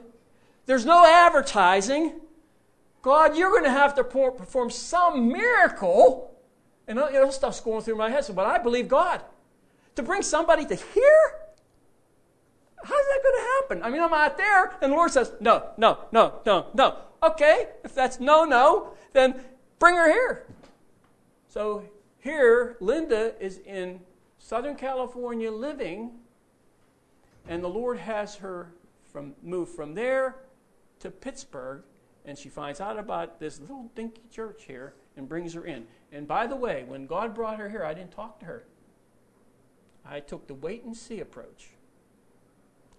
There's no advertising. God, you're going to have to perform some miracle. And you know, stuff's going through my head. So, but I believe God. To bring somebody to here? How's that going to happen? I mean, I'm out there, and the Lord says, no, no, no, no, no. Okay, if that's no, no, then bring her here. So here, Linda is in Southern California living, and the Lord has her from move from there to Pittsburgh, and she finds out about this little dinky church here and brings her in. And by the way, when God brought her here, I didn't talk to her. I took the wait and see approach.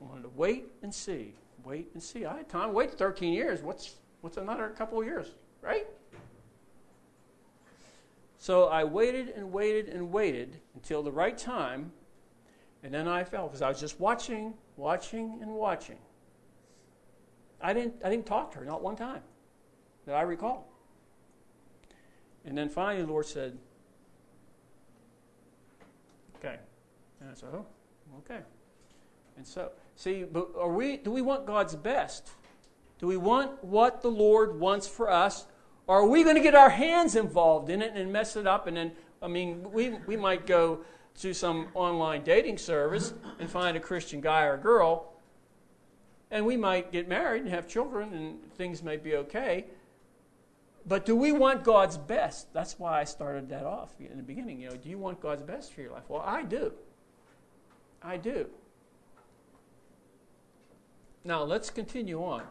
I wanted to wait and see, wait and see. I had time wait 13 years. What's what's another couple of years, right? So I waited and waited and waited until the right time, and then I fell because I was just watching, watching, and watching. I didn't, I didn't talk to her, not one time that I recall. And then finally the Lord said, Okay. And I said, Oh, okay. And so, see, but are we do we want God's best? Do we want what the Lord wants for us? Or are we going to get our hands involved in it and mess it up? And then, I mean, we, we might go to some online dating service and find a Christian guy or girl, and we might get married and have children, and things may be okay. But do we want God's best? That's why I started that off in the beginning. You know, do you want God's best for your life? Well, I do. I do. Now let's continue on.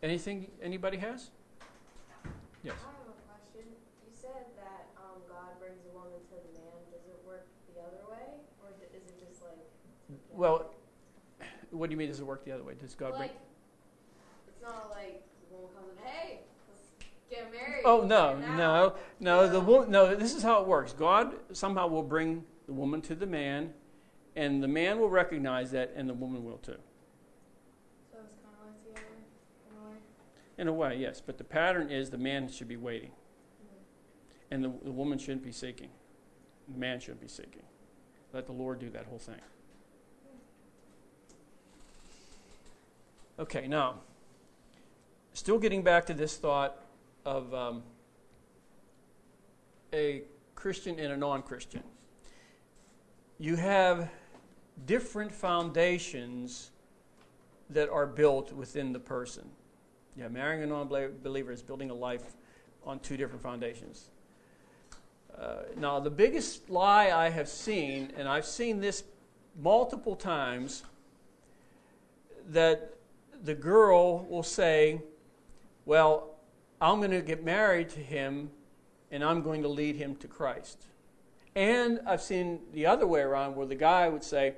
Anything anybody has? Yes. I have a question. You said that um, God brings a woman to the man. Does it work the other way, or is it just like? Well, what do you mean? Does it work the other way? Does God like, bring? It's not like the woman comes in. Hey, let's get married. Oh no, no, no. The wo- no. This is how it works. God somehow will bring the woman to the man, and the man will recognize that, and the woman will too. So it's kind of like the other in a way. In a way, yes. But the pattern is the man should be waiting, and the, the woman shouldn't be seeking. The man shouldn't be seeking. Let the Lord do that whole thing. Okay, now, still getting back to this thought of um, a Christian and a non Christian. You have different foundations that are built within the person. Yeah, marrying a non believer is building a life on two different foundations. Uh, now, the biggest lie I have seen, and I've seen this multiple times, that the girl will say, Well, I'm going to get married to him and I'm going to lead him to Christ. And I've seen the other way around where the guy would say,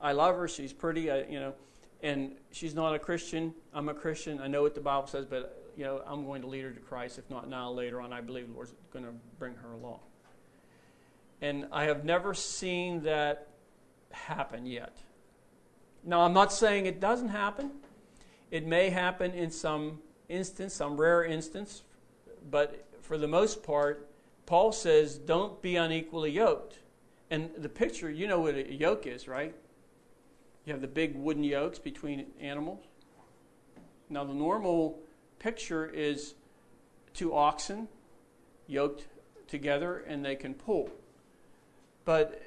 I love her, she's pretty, I, you know, and she's not a Christian. I'm a Christian. I know what the Bible says, but you know, I'm going to lead her to Christ. If not now, later on, I believe the Lord's going to bring her along. And I have never seen that happen yet. Now, I'm not saying it doesn't happen. It may happen in some instance, some rare instance, but for the most part, Paul says, don't be unequally yoked. And the picture, you know what a yoke is, right? You have the big wooden yokes between animals. Now, the normal picture is two oxen yoked together and they can pull. But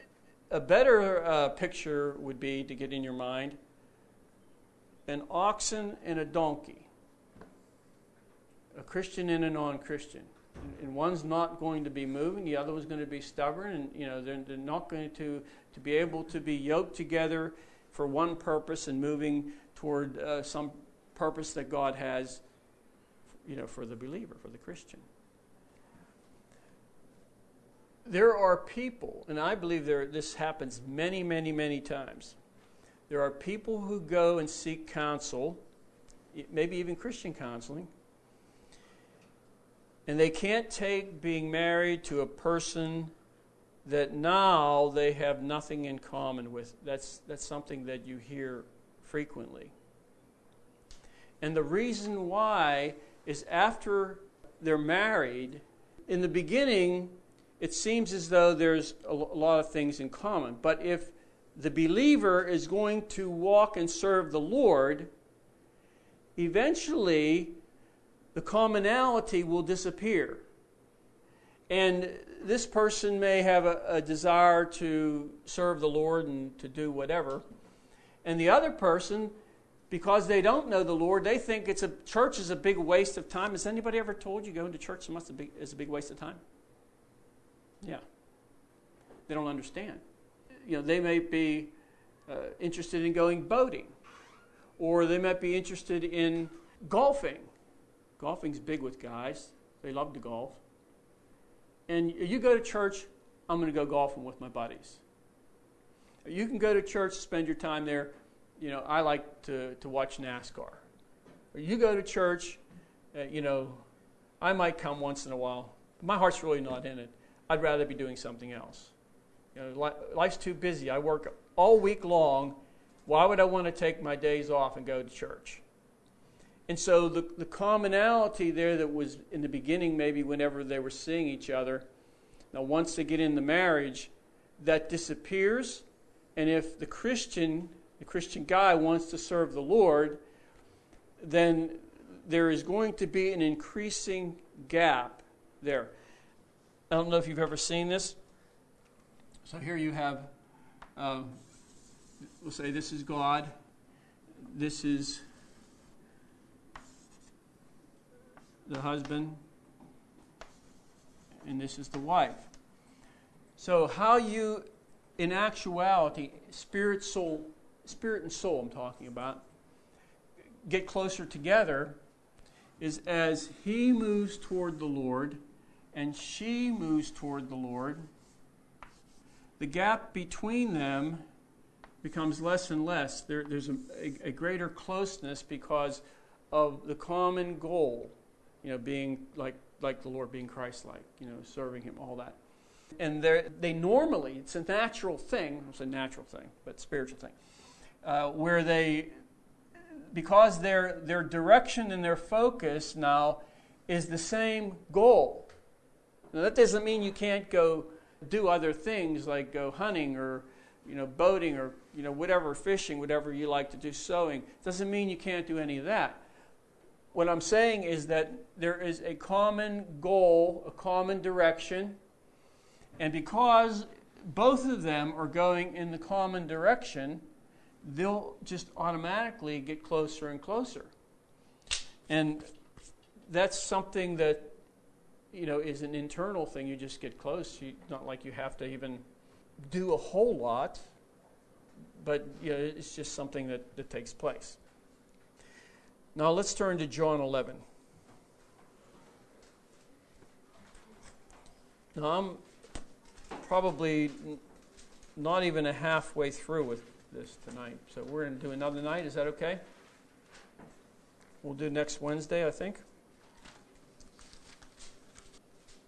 a better uh, picture would be to get in your mind an oxen and a donkey, a Christian and a non Christian. And one's not going to be moving, the other one's going to be stubborn, and you know they're, they're not going to, to be able to be yoked together for one purpose and moving toward uh, some purpose that God has, you know, for the believer, for the Christian. There are people, and I believe there, this happens many, many, many times. There are people who go and seek counsel, maybe even Christian counseling, and they can't take being married to a person that now they have nothing in common with. That's, that's something that you hear frequently. And the reason why is after they're married, in the beginning, it seems as though there's a lot of things in common. But if the believer is going to walk and serve the Lord, eventually the commonality will disappear. And this person may have a, a, desire to serve the Lord and to do whatever. And the other person, because they don't know the Lord, they think it's a church is a big waste of time. Has anybody ever told you going to church must be, is a big waste of time? Yeah. They don't understand. You know, they may be uh, interested in going boating, or they might be interested in golfing. Golfing's big with guys. They love to golf and you go to church, I'm going to go golfing with my buddies. You can go to church, spend your time there. You know, I like to, to watch NASCAR. Or you go to church, uh, you know, I might come once in a while. My heart's really not in it. I'd rather be doing something else. You know, life's too busy. I work all week long. Why would I want to take my days off and go to church? And so the, the commonality there that was in the beginning, maybe whenever they were seeing each other, now once they get into marriage, that disappears. And if the Christian, the Christian guy wants to serve the Lord, then there is going to be an increasing gap there. I don't know if you've ever seen this. So here you have, um, we'll say this is God, this is the husband, and this is the wife. So, how you, in actuality, spirit, soul, spirit and soul, I'm talking about, get closer together is as he moves toward the Lord and she moves toward the Lord, the gap between them becomes less and less. There, there's a, a, a greater closeness because of the common goal you know, being like, like the Lord, being Christ like, you know, serving Him, all that. And they normally, it's a natural thing, it's a natural thing, but spiritual thing, uh, where they, because their, their direction and their focus now is the same goal. Now, that doesn't mean you can't go do other things like go hunting or you know boating or you know whatever fishing whatever you like to do sewing doesn't mean you can't do any of that what I'm saying is that there is a common goal, a common direction, And because both of them are going in the common direction, they'll just automatically get closer and closer. And that's something that you know is an internal thing. You just get close. You, not like you have to even do a whole lot, but you know, it's just something that, that takes place. Now let's turn to John 11. Now I'm probably not even a halfway through with this tonight, so we're going to do another night. Is that okay? We'll do next Wednesday, I think.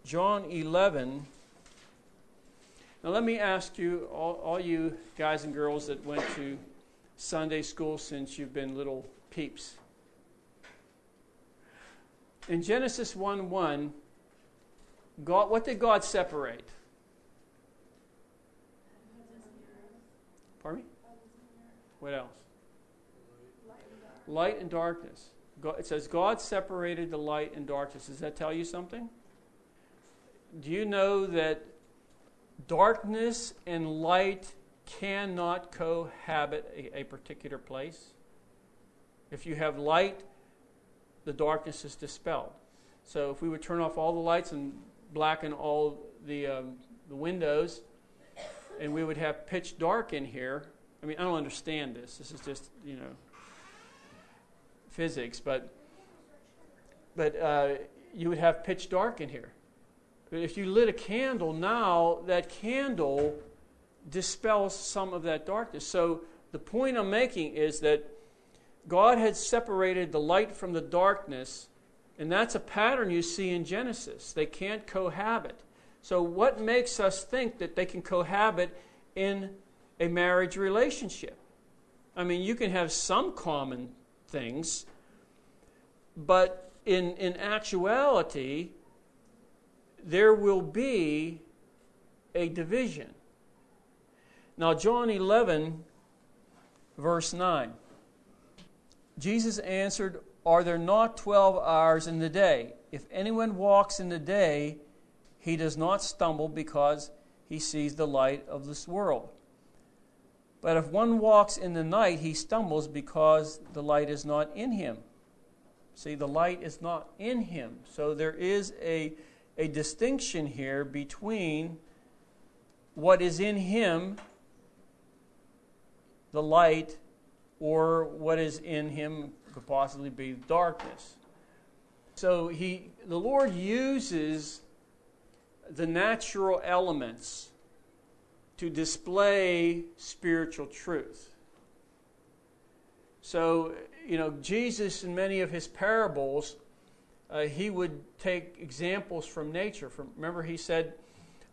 John 11. Now, let me ask you, all, all you guys and girls that went to Sunday school since you've been little peeps. In Genesis 1 1, God, what did God separate? Pardon me? What else? Light and darkness. God, it says God separated the light and darkness. Does that tell you something? Do you know that darkness and light cannot cohabit a, a particular place? If you have light, the darkness is dispelled. So if we would turn off all the lights and blacken all the, um, the windows, and we would have pitch dark in here. I mean, I don't understand this. This is just, you know, physics, but but uh, you would have pitch dark in here. But if you lit a candle now, that candle dispels some of that darkness. So the point I'm making is that God had separated the light from the darkness, and that's a pattern you see in Genesis. They can't cohabit. So, what makes us think that they can cohabit in a marriage relationship? I mean, you can have some common things, but in, in actuality, there will be a division. Now, John 11, verse 9. Jesus answered, Are there not 12 hours in the day? If anyone walks in the day, he does not stumble because he sees the light of this world. But if one walks in the night, he stumbles because the light is not in him. See, the light is not in him. So there is a, a distinction here between what is in him, the light, or what is in him could possibly be darkness. So he, the Lord uses the natural elements to display spiritual truth. So, you know, Jesus, in many of his parables, uh, he would take examples from nature. From, remember, he said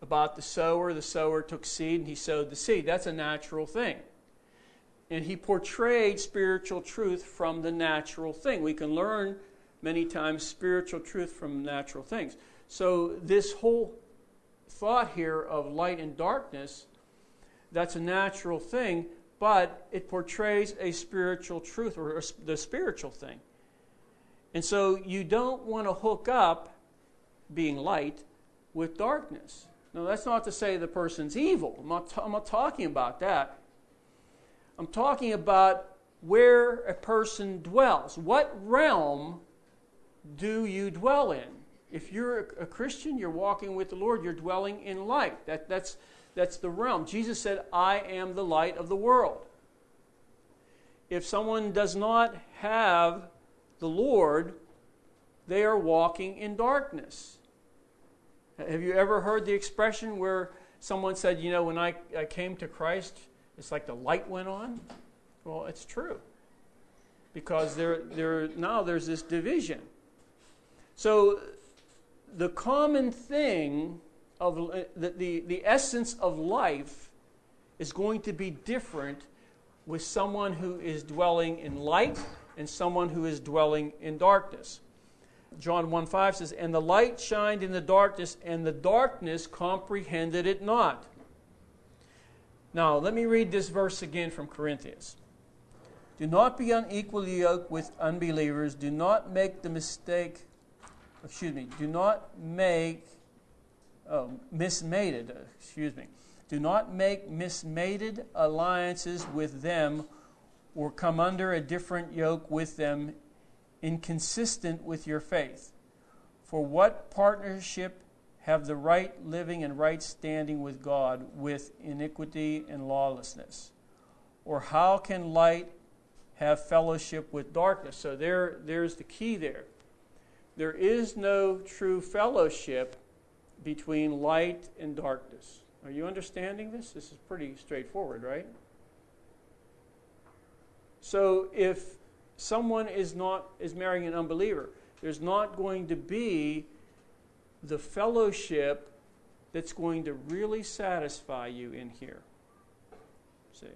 about the sower, the sower took seed and he sowed the seed. That's a natural thing. And he portrayed spiritual truth from the natural thing. We can learn many times spiritual truth from natural things. So, this whole thought here of light and darkness, that's a natural thing, but it portrays a spiritual truth or the spiritual thing. And so you don't want to hook up being light with darkness. Now, that's not to say the person's evil. I'm not, I'm not talking about that. I'm talking about where a person dwells. What realm do you dwell in? If you're a Christian, you're walking with the Lord, you're dwelling in light. That, that's, that's the realm. Jesus said, I am the light of the world. If someone does not have the Lord, they are walking in darkness. Have you ever heard the expression where someone said, You know, when I, I came to Christ, it's like the light went on? Well, it's true. Because there, there, now there's this division. So the common thing of uh, the, the, the essence of life is going to be different with someone who is dwelling in light and someone who is dwelling in darkness. John 1 5 says, And the light shined in the darkness, and the darkness comprehended it not. Now, let me read this verse again from Corinthians. Do not be unequally yoked with unbelievers. Do not make the mistake excuse me, do not make oh, mismated, excuse me. Do not make mismated alliances with them or come under a different yoke with them inconsistent with your faith. For what partnership have the right living and right standing with God with iniquity and lawlessness? Or how can light have fellowship with darkness? So there, there's the key there. There is no true fellowship between light and darkness. Are you understanding this? This is pretty straightforward, right? So if someone is not is marrying an unbeliever, there's not going to be the fellowship that's going to really satisfy you in here. See,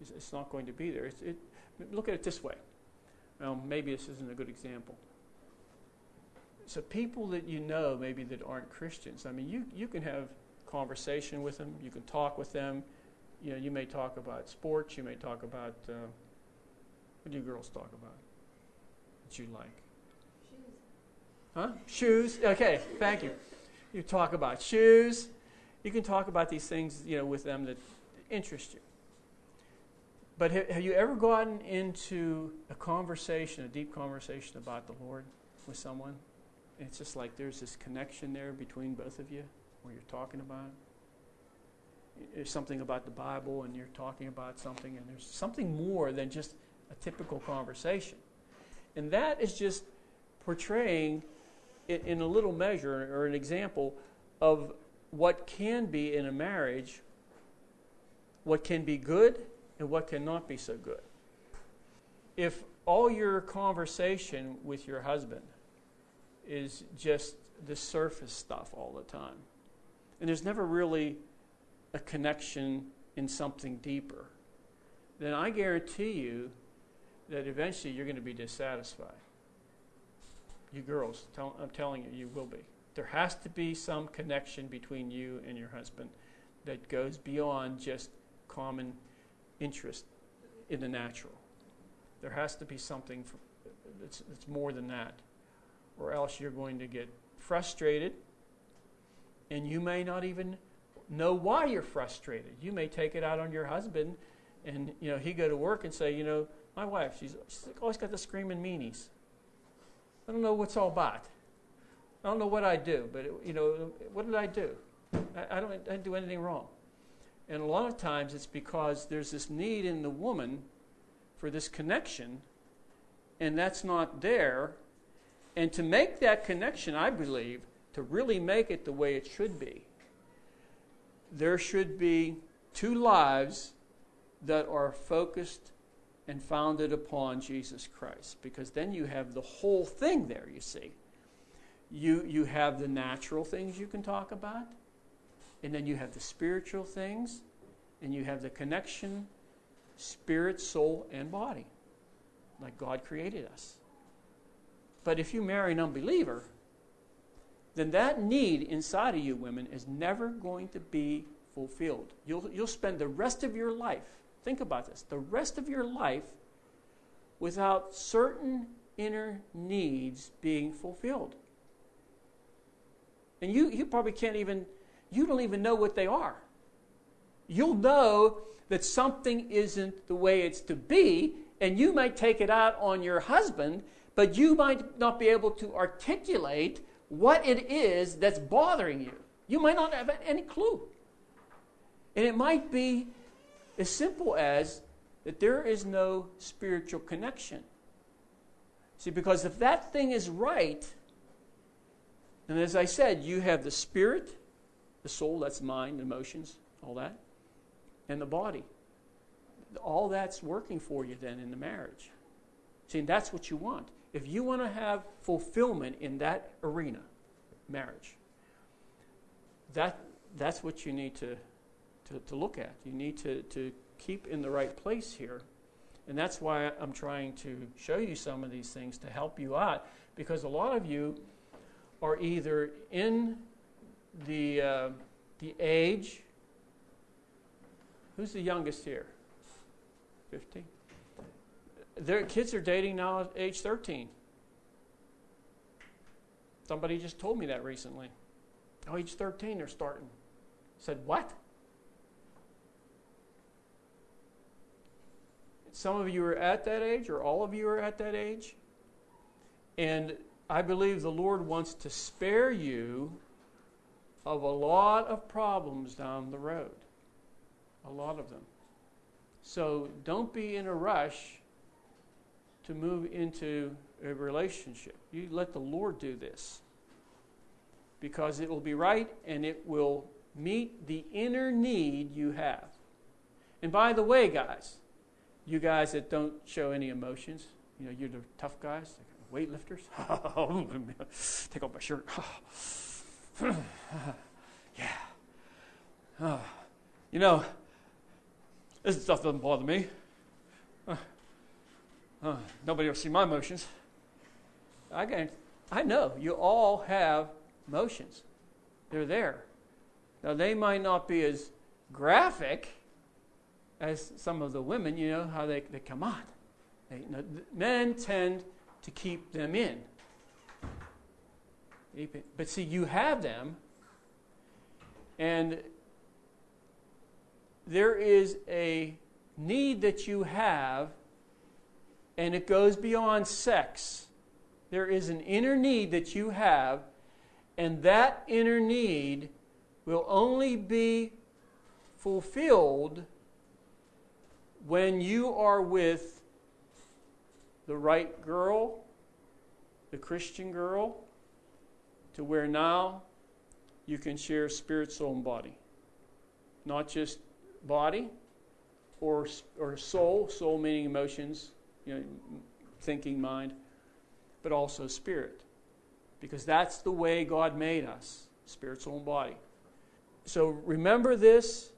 it's not going to be there. It, look at it this way. Well, maybe this isn't a good example. So people that you know, maybe that aren't Christians. I mean, you you can have conversation with them. You can talk with them. You know, you may talk about sports. You may talk about uh, what do you girls talk about that you like? Huh? Shoes. Okay, thank you. You talk about shoes. You can talk about these things, you know, with them that interest you. But have, have you ever gotten into a conversation, a deep conversation about the Lord with someone? And it's just like there's this connection there between both of you where you're talking about. There's something about the Bible, and you're talking about something, and there's something more than just a typical conversation. And that is just portraying, in, a little measure or an example, of what can be in a marriage, what can be good and what cannot be so good. If all your conversation with your husband is just the surface stuff all the time, and there's never really a connection in something deeper, then I guarantee you that eventually you're going to be dissatisfied. You girls, tell, I'm telling you, you will be. There has to be some connection between you and your husband that goes beyond just common interest in the natural. There has to be something that's, that's more than that, or else you're going to get frustrated, and you may not even know why you're frustrated. You may take it out on your husband, and you know he go to work and say, you know, my wife, she's, she's always got the screaming meanies. I don't know what's all about. I don't know what I do, but it, you know, what did I do? I, I, don't, I didn't do anything wrong. And a lot of times it's because there's this need in the woman for this connection, and that's not there. And to make that connection, I believe, to really make it the way it should be, there should be two lives that are focused and founded upon Jesus Christ. Because then you have the whole thing there, you see. You, you have the natural things you can talk about, and then you have the spiritual things, and you have the connection, spirit, soul, and body, like God created us. But if you marry an unbeliever, then that need inside of you, women, is never going to be fulfilled. You'll, you'll spend the rest of your life Think about this the rest of your life without certain inner needs being fulfilled. And you, you probably can't even, you don't even know what they are. You'll know that something isn't the way it's to be, and you might take it out on your husband, but you might not be able to articulate what it is that's bothering you. You might not have any clue. And it might be as simple as that there is no spiritual connection. See, because if that thing is right, and as I said, you have the spirit, the soul, that's mind, emotions, all that, and the body. All that's working for you then in the marriage. See, that's what you want. If you want to have fulfillment in that arena, marriage, that, that's what you need to to, to look at. You need to, to keep in the right place here. And that's why I'm trying to show you some of these things to help you out because a lot of you are either in the, uh, the age. Who's the youngest here? 15? Their kids are dating now at age 13. Somebody just told me that recently. Oh, age 13, they're starting. I said, What? Some of you are at that age, or all of you are at that age. And I believe the Lord wants to spare you of a lot of problems down the road. A lot of them. So don't be in a rush to move into a relationship. You let the Lord do this because it will be right and it will meet the inner need you have. And by the way, guys, you guys that don't show any emotions, you know, you're the tough guys, weightlifters. Take off my shirt. yeah. Oh. You know, this stuff doesn't bother me. Uh, uh, nobody will see my emotions. I, can, I know you all have emotions. They're there. Now, they might not be as graphic as some of the women, you know, how they, they come on. They, you know, men tend to keep them in. But see, you have them, and there is a need that you have, and it goes beyond sex. There is an inner need that you have, and that inner need will only be fulfilled when you are with the right girl, the Christian girl, to where now you can share spirit, soul, and body. Not just body or, or soul, soul meaning emotions, you know, thinking, mind, but also spirit. Because that's the way God made us spirit, soul, and body. So remember this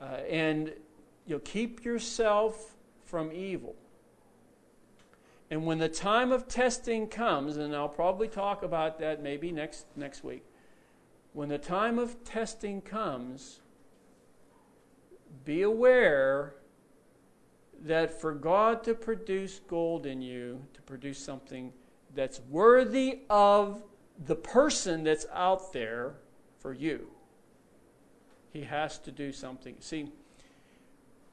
uh, and you know, keep yourself from evil. And when the time of testing comes, and I'll probably talk about that maybe next, next week, when the time of testing comes, be aware that for God to produce gold in you, to produce something that's worthy of the person that's out there for you, he has to do something. See,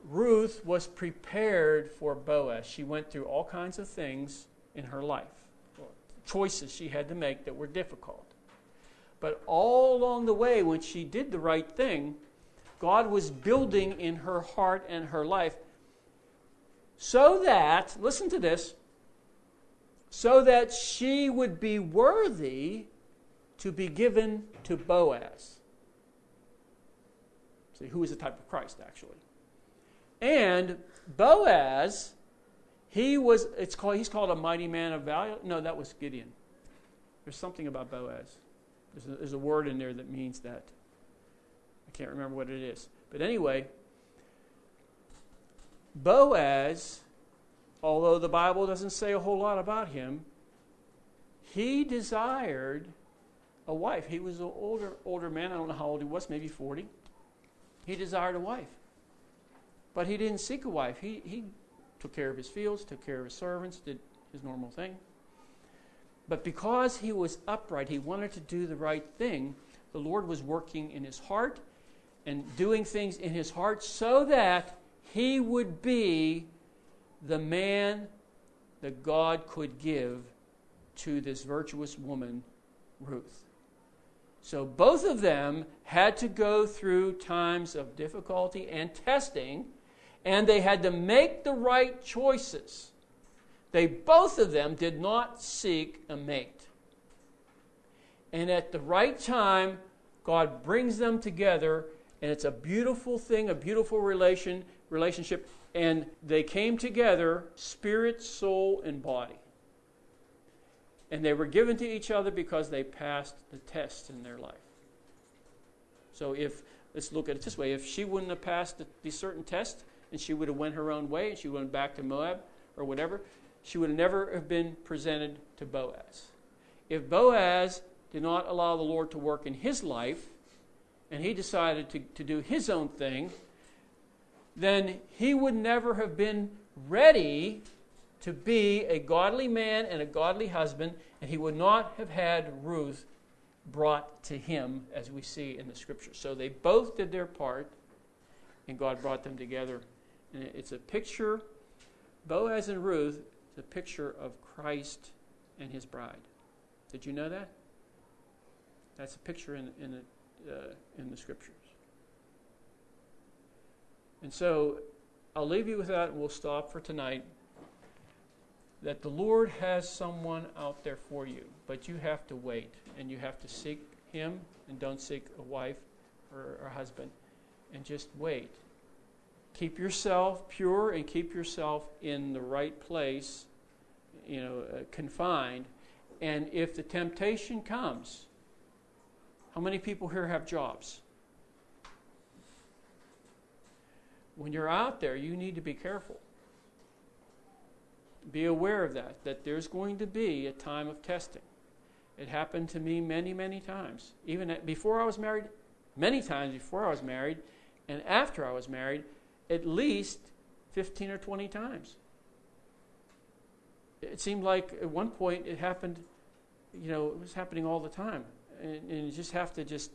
Ruth was prepared for Boaz. She went through all kinds of things in her life, choices she had to make that were difficult. But all along the way, when she did the right thing, God was building in her heart and her life so that, listen to this, so that she would be worthy to be given to Boaz. See, who is the type of Christ, actually. And Boaz, he was, it's called, he's called a mighty man of value. No, that was Gideon. There's something about Boaz. There's a, there's a word in there that means that. I can't remember what it is. But anyway, Boaz, although the Bible doesn't say a whole lot about him, he desired a wife. He was an older, older man. I don't know how old he was, maybe 40. He desired a wife. But he didn't seek a wife. He, he took care of his fields, took care of his servants, did his normal thing. But because he was upright, he wanted to do the right thing, the Lord was working in his heart and doing things in his heart so that he would be the man that God could give to this virtuous woman, Ruth. So both of them had to go through times of difficulty and testing, and they had to make the right choices. They both of them did not seek a mate. And at the right time, God brings them together and it's a beautiful thing, a beautiful relation relationship. And they came together, spirit, soul, and body. And they were given to each other because they passed the test in their life. So if let's look at it this way: if she wouldn't have passed the, the certain test, and she would have went her own way, and she went back to Moab or whatever, she would have never have been presented to Boaz. If Boaz did not allow the Lord to work in his life, and he decided to, to do his own thing, then he would never have been ready to be a godly man and a godly husband, and he would not have had Ruth brought to him, as we see in the scripture. So they both did their part, and God brought them together. And it's a picture, Boaz and Ruth, it's a picture of Christ and his bride. Did you know that? That's a picture in, in, the, uh, in the scriptures. And so I'll leave you with that, and we'll stop for tonight. That the Lord has someone out there for you, but you have to wait and you have to seek Him and don't seek a wife or a husband. And just wait. Keep yourself pure and keep yourself in the right place, you know, uh, confined. And if the temptation comes, how many people here have jobs? When you're out there, you need to be careful. Be aware of that, that there's going to be a time of testing. It happened to me many, many times. Even before I was married, many times before I was married, and after I was married, at least 15 or 20 times. It seemed like at one point it happened, you know, it was happening all the time. And, and you just have to just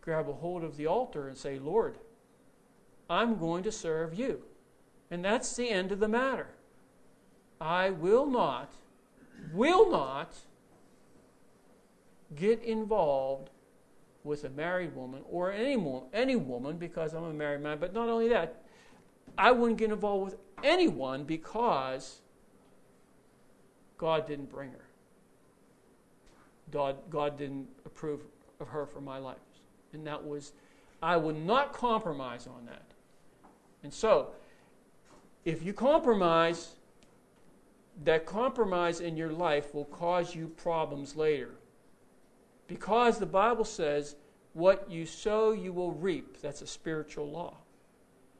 grab a hold of the altar and say, Lord, I'm going to serve you. And that's the end of the matter. I will not, will not get involved with a married woman or any, any woman because I'm a married man. But not only that, I wouldn't get involved with anyone because God didn't bring her. God, God didn't approve of her for my life. And that was, I would not compromise on that. And so, if you compromise, that compromise in your life will cause you problems later. Because the Bible says, what you sow, you will reap. That's a spiritual law.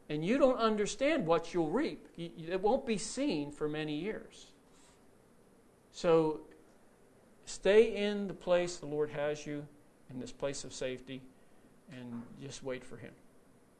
And you don't understand what you'll reap, it won't be seen for many years. So, stay in the place the Lord has you, in this place of safety, and just wait for Him.